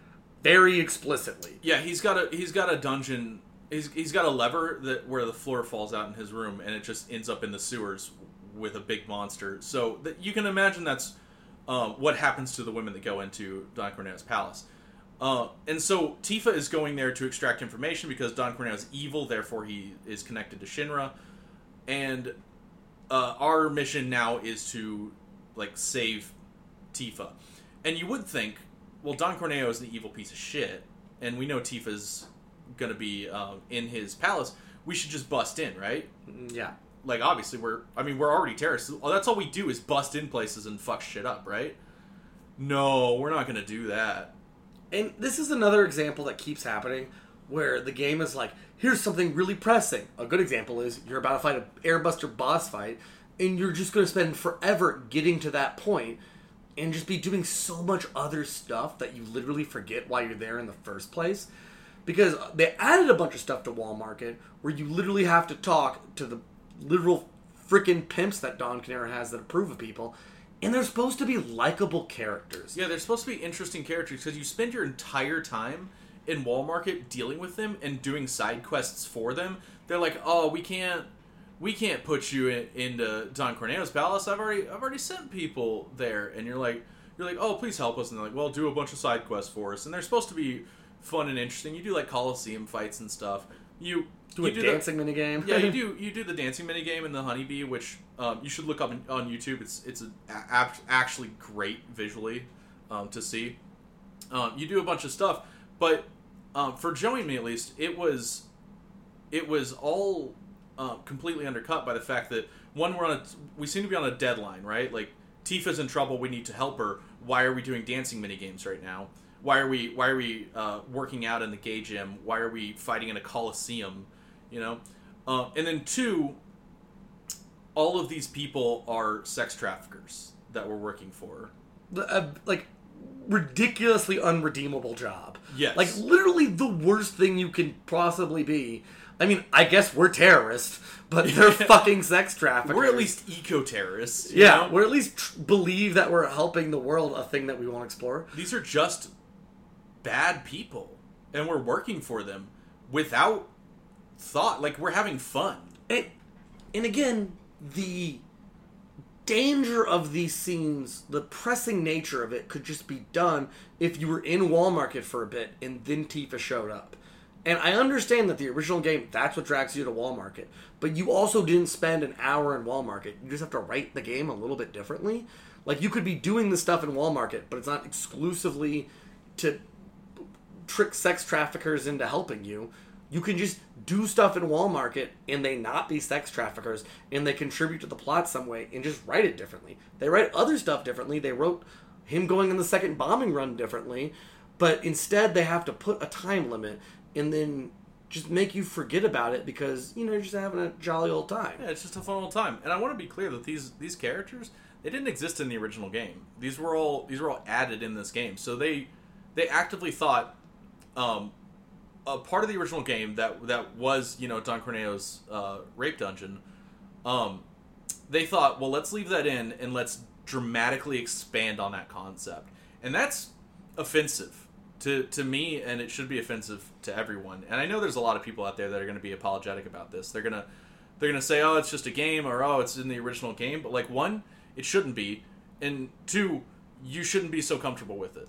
very explicitly. Yeah, he's got a he's got a dungeon. He's, he's got a lever that where the floor falls out in his room, and it just ends up in the sewers with a big monster. So that you can imagine that's um, what happens to the women that go into Don Corneo's palace. Uh, and so Tifa is going there to extract information because Don Corneo is evil, therefore he is connected to Shinra. And uh, our mission now is to like save Tifa. And you would think, well, Don Corneo is the evil piece of shit, and we know Tifa's gonna be uh, in his palace. We should just bust in, right? Yeah. Like obviously we're, I mean, we're already terrorists. That's all we do is bust in places and fuck shit up, right? No, we're not gonna do that. And this is another example that keeps happening where the game is like, here's something really pressing. A good example is you're about to fight an airbuster boss fight, and you're just to spend forever getting to that point and just be doing so much other stuff that you literally forget why you're there in the first place. Because they added a bunch of stuff to Wall Market where you literally have to talk to the literal freaking pimps that Don Corneo has that approve of people. And they're supposed to be likable characters. Yeah, they're supposed to be interesting characters because you spend your entire time in Wall Market dealing with them and doing side quests for them. They're like, "Oh, we can't, we can't put you in, into Don Corneo's palace. I've already, I've already sent people there." And you're like, you're like, "Oh, please help us." And they're like, "Well, do a bunch of side quests for us." And they're supposed to be fun and interesting. You do like Coliseum fights and stuff. You Do you a the- dancing minigame. yeah, you do. *laughs* You do the dancing mini game in the honeybee, which um, you should look up in, on YouTube. It's it's a, a- actually great visually um, to see. Um, you do a bunch of stuff, but um, for Joey and me at least, it was it was all um, completely undercut by the fact that one we're on a we seem to be on a deadline, right? Like Tifa's in trouble, we need to help her. Why are we doing dancing mini games right now? Why are we why are we uh, working out in the gay gym? Why are we fighting in a coliseum? You know, uh, and then two, all of these people are sex traffickers that we're working for. uh, like ridiculously unredeemable job. Yes. Like literally the worst thing you can possibly be. I mean, I guess we're terrorists, but they're *laughs* fucking sex traffickers. We're at least eco terrorists. yeah, know? we're at least tr- believe that we're helping the world, a thing that we want to explore. these are just bad people and we're working for them without thought like we're having fun And and again, the danger of these scenes, the pressing nature of it could just be done if you were in Wall Market for a bit and then Tifa showed up. And I understand that the original game, that's what drags you to Wall Market. But you also didn't spend an hour in Wall Market. You just have to write the game a little bit differently. Like you could be doing the stuff in Wall Market, but it's not exclusively to trick sex traffickers into helping you. You can just do stuff in Wall Market and they not be sex traffickers and they contribute to the plot some way and just write it differently. They write other stuff differently. They wrote him going on the second bombing run differently, but instead they have to put a time limit and then just make you forget about it because you know you're just having a jolly old time. yeah it's just a fun old time and i want to be clear that these these characters they didn't exist in the original game these were all these were all added in this game so they they actively thought um a part of the original game that that was you know don corneo's uh, rape dungeon um they thought, well, let's leave that in and let's dramatically expand on that concept. And that's offensive to, to me, and it should be offensive to everyone. And I know there's a lot of people out there that are going to be apologetic about this. They're gonna they're gonna say, oh, it's just a game, or oh, it's in the original game. But like, one, it shouldn't be, and two, you shouldn't be so comfortable with it.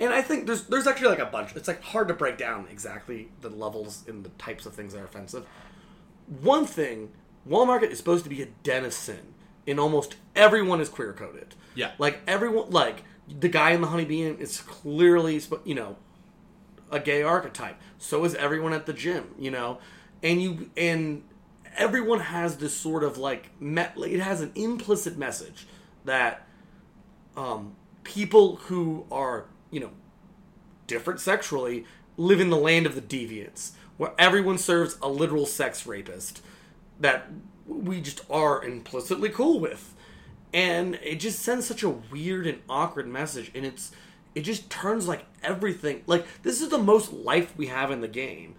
And I think there's there's actually like a bunch. It's like hard to break down exactly the levels and the types of things that are offensive. One thing, Wall Market is supposed to be a den of sin, and almost everyone is queer coded. Yeah. like everyone, like the guy in the honeybee is clearly, you know, a gay archetype. So is everyone at the gym, you know, and you and everyone has this sort of like met it has an implicit message that um, people who are you know different sexually live in the land of the deviants where everyone serves a literal sex rapist that we just are implicitly cool with. And it just sends such a weird and awkward message and it's it just turns like everything like this is the most life we have in the game.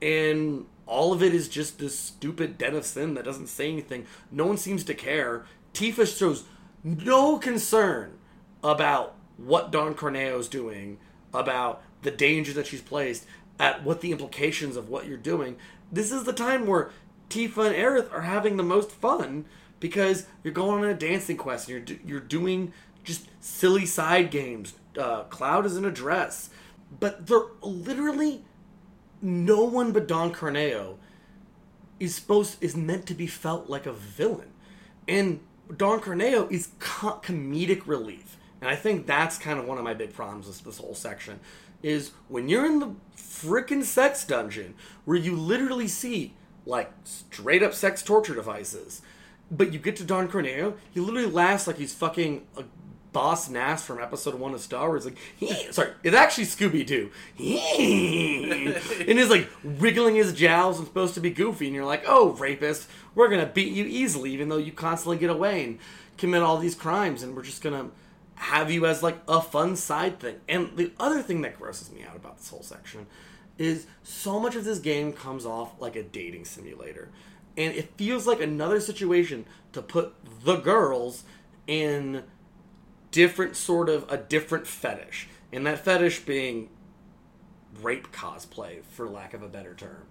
And all of it is just this stupid den of sin that doesn't say anything. No one seems to care. Tifa shows no concern about what don corneo's doing about the danger that she's placed at what the implications of what you're doing. This is the time where tifa and aerith are having the most fun because you're going on a dancing quest and you're do- you're doing just silly side games. Uh, Cloud is in a dress, but they're literally no one but Don Corneo is supposed is meant to be felt like a villain, and Don Corneo is co- comedic relief, and I think that's kind of one of my big problems with this whole section is when you're in the freaking sex dungeon where you literally see like straight up sex torture devices but you get to Don Corneo, he literally laughs like he's fucking a boss Nass from episode one of Star Wars. Like, *laughs* sorry, it's actually Scooby Doo. *laughs* and he's like wiggling his jowls and supposed to be goofy, and you're like, oh, rapist, we're gonna beat you easily, even though you constantly get away and commit all these crimes, and we're just gonna have you as like a fun side thing. And the other thing that grosses me out about this whole section is so much of this game comes off like a dating simulator. And it feels like another situation to put the girls in different sort of a different fetish. And that fetish being rape cosplay for lack of a better term.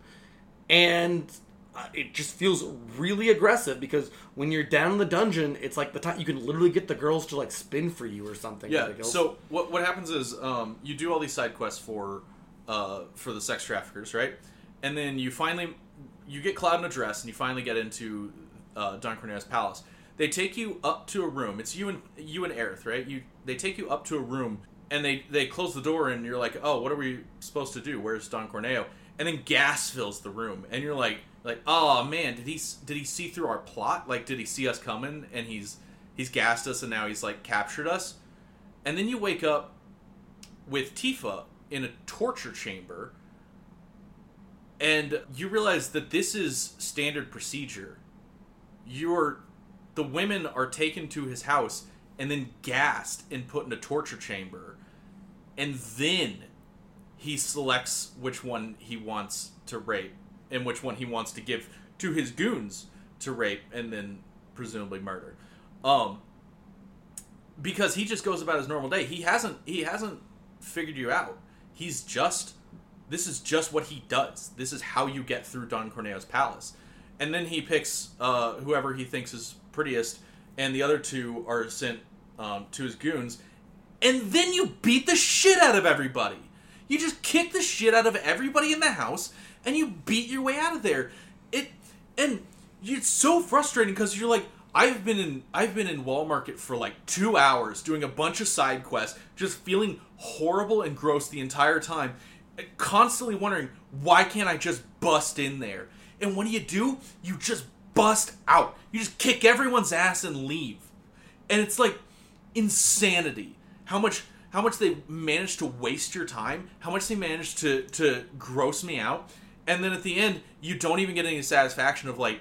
And uh, it just feels really aggressive because when you're down in the dungeon it's like the time you can literally get the girls to like spin for you or something Yeah. ridiculous. So what what happens is um, you do all these side quests for uh, for the sex traffickers, right? And then you finally you get Cloud in a dress, and you finally get into uh, Don Corneo's palace. They take you up to a room. It's you and you and Aerith, right? You they take you up to a room, and they they close the door, and you're like, oh, what are we supposed to do? Where's Don Corneo? And then gas fills the room, and you're like, like, oh man, did he did he see through our plot? Like, did he see us coming? And he's he's gassed us, and now he's like captured us. And then you wake up with Tifa in a torture chamber, and you realize that this is standard procedure. You're the women are taken to his house and then gassed and put in a torture chamber, and then he selects which one he wants to rape and which one he wants to give to his goons to rape and then presumably murder. Um, because he just goes about his normal day. He hasn't he hasn't figured you out. He's just this is just what he does. This is how you get through Don Corneo's palace. And then he picks uh, whoever he thinks is prettiest, and the other two are sent um, to his goons. And then you beat the shit out of everybody. You just kick the shit out of everybody in the house, and you beat your way out of there. It and it's so frustrating because you're like, I've been in I've been in Wall Market for like two hours doing a bunch of side quests, just feeling horrible and gross the entire time, constantly wondering why can't I just bust in there? And when do you do, you just bust out. You just kick everyone's ass and leave. And it's like insanity how much how much they managed to waste your time, how much they managed to to gross me out, and then at the end you don't even get any satisfaction of like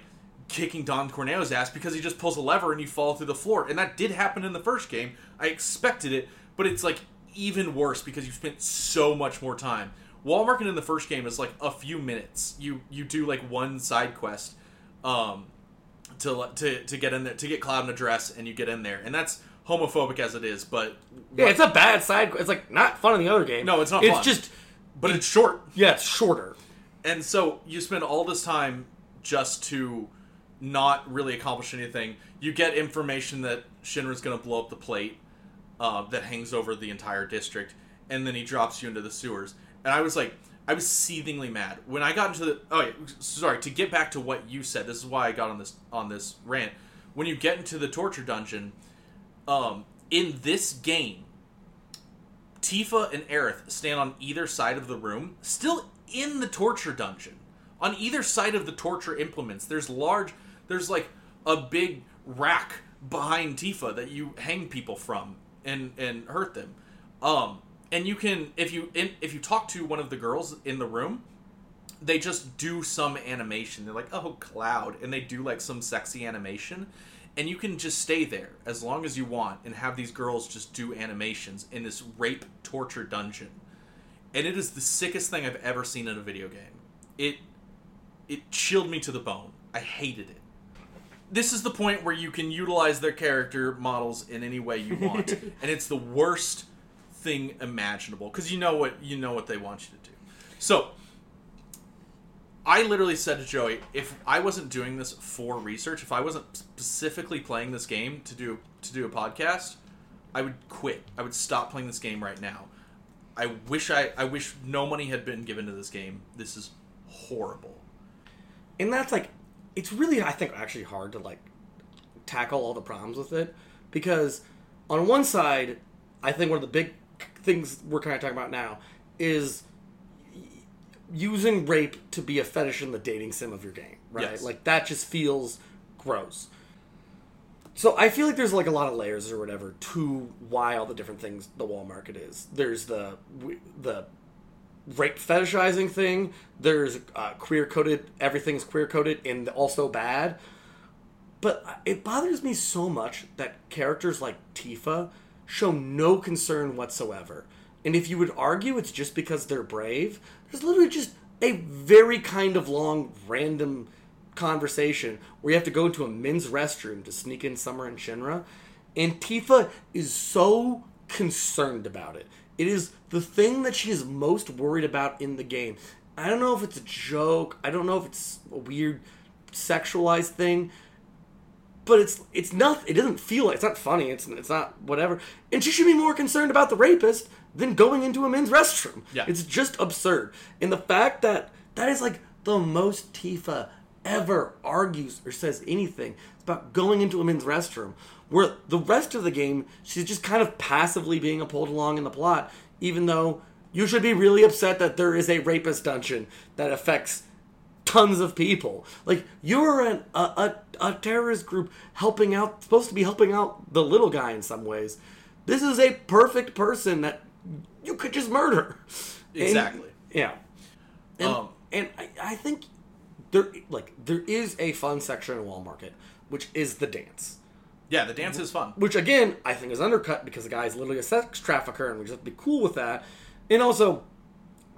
kicking Don Corneo's ass because he just pulls a lever and you fall through the floor. And that did happen in the first game. I expected it, but it's like even worse because you spent so much more time. Wall Market in the first game is like a few minutes. You you do like one side quest um to to to get in there to get Cloud in a dress and you get in there. And that's homophobic as it is, but yeah, it's a bad side. It's like not fun in the other game. No, it's not It's fun. just but it's short. yeah, it's shorter. And so you spend all this time just to not really accomplish anything. You get information that Shinra's going to blow up the plate uh, that hangs over the entire district, and then he drops you into the sewers. And I was like, I was seethingly mad when I got into the. Oh, sorry. To get back to what you said, this is why I got on this on this rant. When you get into the torture dungeon, um, in this game, Tifa and Aerith stand on either side of the room, still in the torture dungeon, on either side of the torture implements. There's large. There's like a big rack behind Tifa that you hang people from and and hurt them. Um, and you can if you in, if you talk to one of the girls in the room, they just do some animation. They're like, "Oh, Cloud," and they do like some sexy animation, and you can just stay there as long as you want and have these girls just do animations in this rape torture dungeon. And it is the sickest thing I've ever seen in a video game. It it chilled me to the bone. I hated it. This is the point where you can utilize their character models in any way you want, *laughs* and it's the worst thing imaginable because you know what you know what they want you to do. So I literally said to Joey, if I wasn't doing this for research, if I wasn't specifically playing this game to do to do a podcast, I would quit. I would stop playing this game right now. I wish I I wish no money had been given to this game. This is horrible. and that's like it's really i think actually hard to like tackle all the problems with it because on one side i think one of the big things we're kind of talking about now is using rape to be a fetish in the dating sim of your game right Yes. like that just feels gross so I feel like there's like a lot of layers or whatever to why all the different things the wall market is. There's the the rape fetishizing thing. There's uh, queer coded. Everything's queer coded and also bad. But it bothers me so much that characters like Tifa show no concern whatsoever. And if you would argue it's just because they're brave, there's literally just a very kind of long random conversation where you have to go into a men's restroom to sneak in Summer and Shinra. And Tifa is so concerned about it. It is the thing that she is most worried about in the game. I don't know if it's a joke. I don't know if it's a weird sexualized thing but it's it's not it doesn't feel like it's not funny it's it's not whatever and she should be more concerned about the rapist than going into a men's restroom Yeah. it's just absurd and the fact that that is like the most tifa ever argues or says anything It's about going into a men's restroom where the rest of the game she's just kind of passively being pulled along in the plot even though you should be really upset that there is a rapist dungeon that affects tons of people. Like you're an, a, a a terrorist group helping out, supposed to be helping out the little guy in some ways. This is a perfect person that you could just murder. And- Exactly. yeah. And, Um, and I, I think there like there is a fun section in Wall Market, which is the dance. Yeah, the dance is fun. Which again, I think is undercut because the guy is literally a sex trafficker and we just have to be cool with that. And also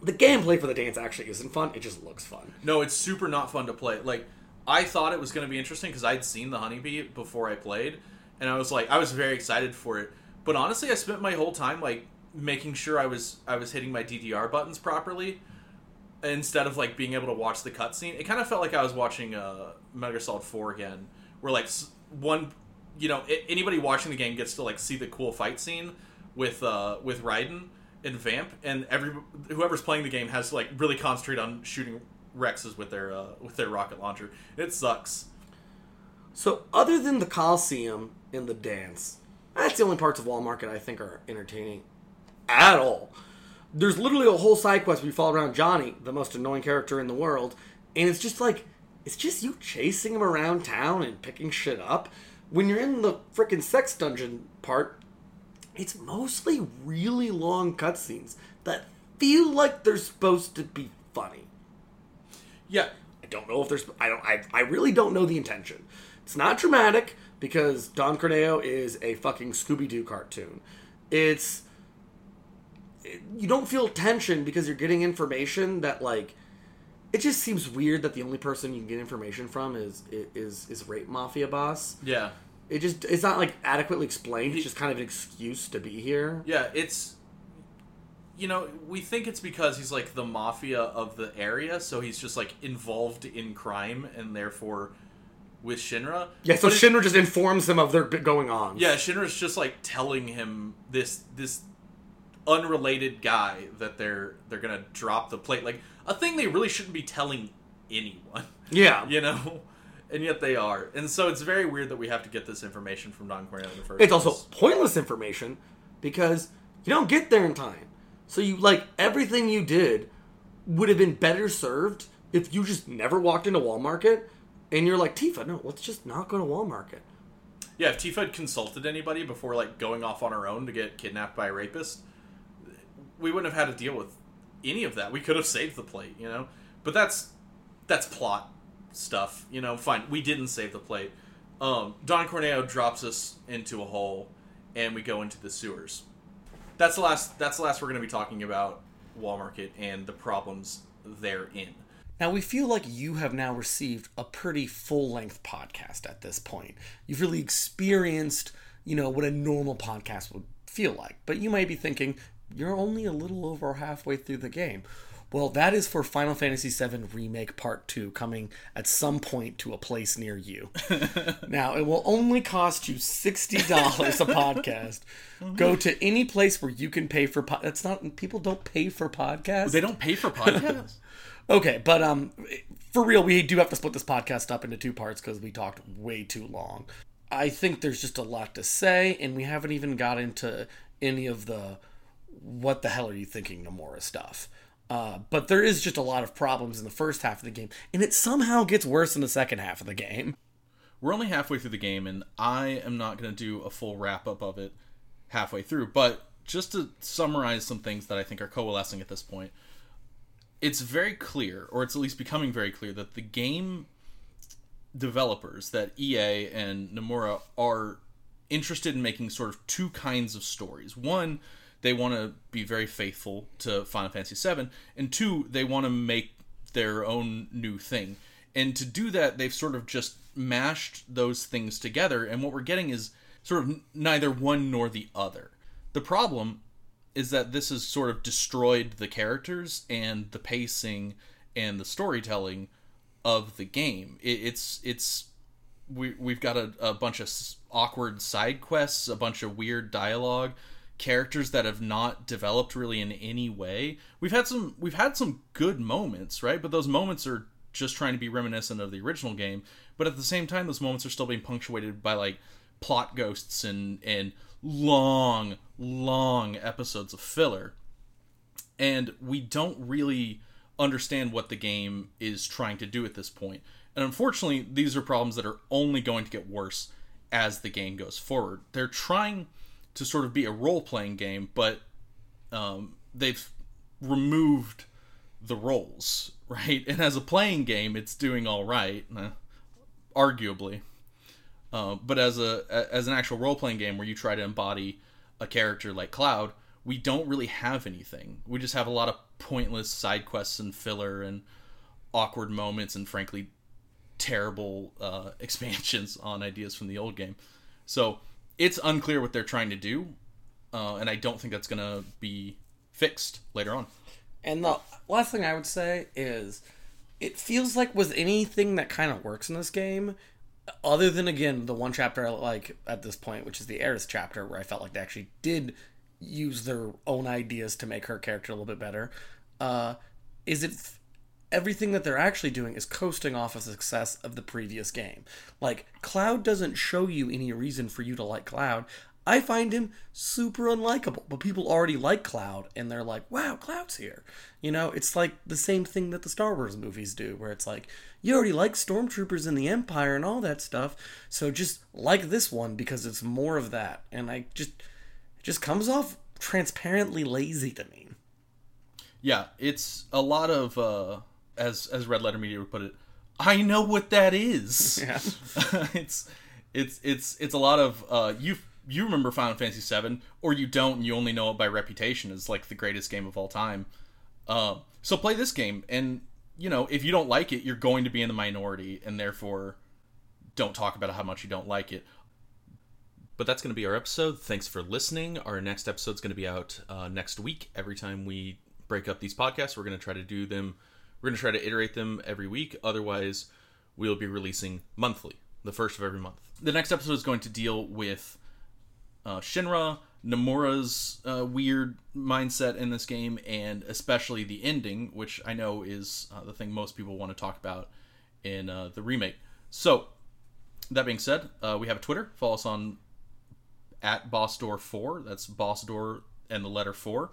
the gameplay for the dance actually isn't fun. It just looks fun. No, it's super not fun to play. Like I thought it was going to be interesting because I'd seen the honeybee before I played, and I was like, I was very excited for it. But honestly, I spent my whole time like making sure I was I was hitting my DDR buttons properly instead of like being able to watch the cutscene. It kind of felt like I was watching uh, Metal Gear Solid Four again, where like one, you know, a- anybody watching the game gets to like see the cool fight scene with uh, with Raiden and Vamp, and every whoever's playing the game has to like really concentrate on shooting Rexes with their uh, with their rocket launcher. It sucks. So, other than the Coliseum and the dance, that's the only parts of Wall Market I think are entertaining at all. There's literally a whole side quest where you follow around Johnny, the most annoying character in the world, and it's just like, it's just you chasing him around town and picking shit up. When you're in the freaking sex dungeon part, it's mostly really long cutscenes that feel like they're supposed to be funny. Yeah, I don't know if there's. I don't. I, I really don't know the intention. It's not dramatic because Don Corneo is a fucking Scooby Doo cartoon. It's it- you don't feel tension because you're getting information that like it just seems weird that the only person you can get information from is is is rape mafia boss. yeah, It just it's not like adequately explained. It's just kind of an excuse to be here. yeah. It's you know we think it's because he's like the mafia of the area, so he's just like involved in crime and therefore with Shinra. Yeah, so But Shinra just informs them of their going on. Yeah, Shinra's just like telling him this this unrelated guy that they're they're gonna drop the plate, like a thing they really shouldn't be telling anyone, yeah. *laughs* you know, and yet they are, and so it's very weird that we have to get this information from Don Corneo in the first. It's also pointless information because you don't get there in time. So you like everything you did would have been better served if you just never walked into Wall Market and you're like Tifa, no, let's just not go to Wall Market. Yeah, if Tifa had consulted anybody before like going off on her own to get kidnapped by a rapist, we wouldn't have had to deal with any of that. We could have saved the plate, you know. But that's that's plot stuff, you know. Fine, we didn't save the plate. Um, Don Corneo drops us into a hole, and we go into the sewers. That's the last. That's the last we're going to be talking about Wall Market and the problems therein. Now, we feel like you have now received a pretty full length podcast at this point. You've really experienced, you know, what a normal podcast would feel like. But you might be thinking, you're only a little over halfway through the game. Well, that is for Final Fantasy VII Remake Part 2 coming at some point to a place near you. *laughs* now, it will only cost you $60 a podcast. *laughs* Go to any place where you can pay for po- That's not people don't pay for podcasts. They don't pay for podcasts. *laughs* Okay, but um, for real, we do have to split this podcast up into two parts because we talked way too long. I think there's just a lot to say, and we haven't even got into any of the what the hell are you thinking Nomura stuff. Uh, but there is just a lot of problems in the first half of the game, and it somehow gets worse in the second half of the game. We're only halfway through the game, and I am not going to do a full wrap up of it halfway through. But just to summarize some things that I think are coalescing at this point, it's very clear, or it's at least becoming very clear, that the game developers, that EA and Nomura, are interested in making sort of two kinds of stories. One, they want to be very faithful to Final Fantasy VII, and two, they want to make their own new thing. And to do that, they've sort of just mashed those things together, and what we're getting is sort of neither one nor the other. The problem is that this has sort of destroyed the characters and the pacing and the storytelling of the game. It, it's it's we we've got a, a bunch of awkward side quests, a bunch of weird dialogue, characters that have not developed really in any way. We've had some we've had some good moments, right? But those moments are just trying to be reminiscent of the original game. But at the same time, those moments are still being punctuated by like plot ghosts and and long, long episodes of filler. And we don't really understand what the game is trying to do at this point. And unfortunately, these are problems that are only going to get worse as the game goes forward. They're trying to sort of be a role playing game, but um, they've removed the roles, *laughs* right? And as a playing game, it's doing all right, uh, arguably. Uh, but as a as an actual role playing game where you try to embody a character like Cloud, we don't really have anything. We just have a lot of pointless side quests and filler and awkward moments and frankly terrible uh, *laughs* expansions on ideas from the old game. So it's unclear what they're trying to do, uh, and I don't think that's going to be fixed later on. And the last thing I would say is, it feels like with anything that kind of works in this game, other than again the one chapter I like at this point, which is the Aeris chapter, where I felt like they actually did use their own ideas to make her character a little bit better. Uh, is it everything that they're actually doing is coasting off of success of the previous game? Like Cloud doesn't show you any reason for you to like Cloud. I find him super unlikable, but people already like Cloud and they're like, wow, Cloud's here. You know, it's like the same thing that the Star Wars movies do, where it's like, you already like stormtroopers in the Empire and all that stuff, so just like this one because it's more of that. And I just, it just comes off transparently lazy to me. Yeah, it's a lot of, uh, as as Red Letter Media would put it, I know what that is. *laughs* Yeah. *laughs* it's it's it's it's a lot of uh, you you remember Final Fantasy VII, or you don't, and you only know it by reputation as like the greatest game of all time. Uh, so play this game, and you know if you don't like it, you're going to be in the minority, and therefore don't talk about how much you don't like it. But that's going to be our episode. Thanks for listening. Our next episode is going to be out uh, next week. Every time we break up these podcasts, we're going to try to do them. We're going to try to iterate them every week. Otherwise, we'll be releasing monthly, the first of every month. The next episode is going to deal with uh, Shinra, Nomura's uh, weird mindset in this game, and especially the ending, which I know is uh, the thing most people want to talk about in uh, the remake. So, that being said, uh, we have a Twitter. Follow us on at BossDoor4. That's BossDoor and the letter 4.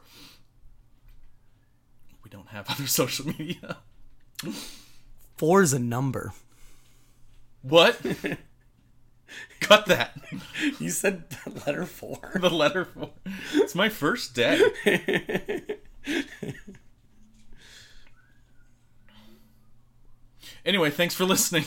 Don't have other *laughs* social media. Four is a number. What? *laughs* Cut that. You said the letter four. The letter four. It's my first day. *laughs* anyway, thanks for listening.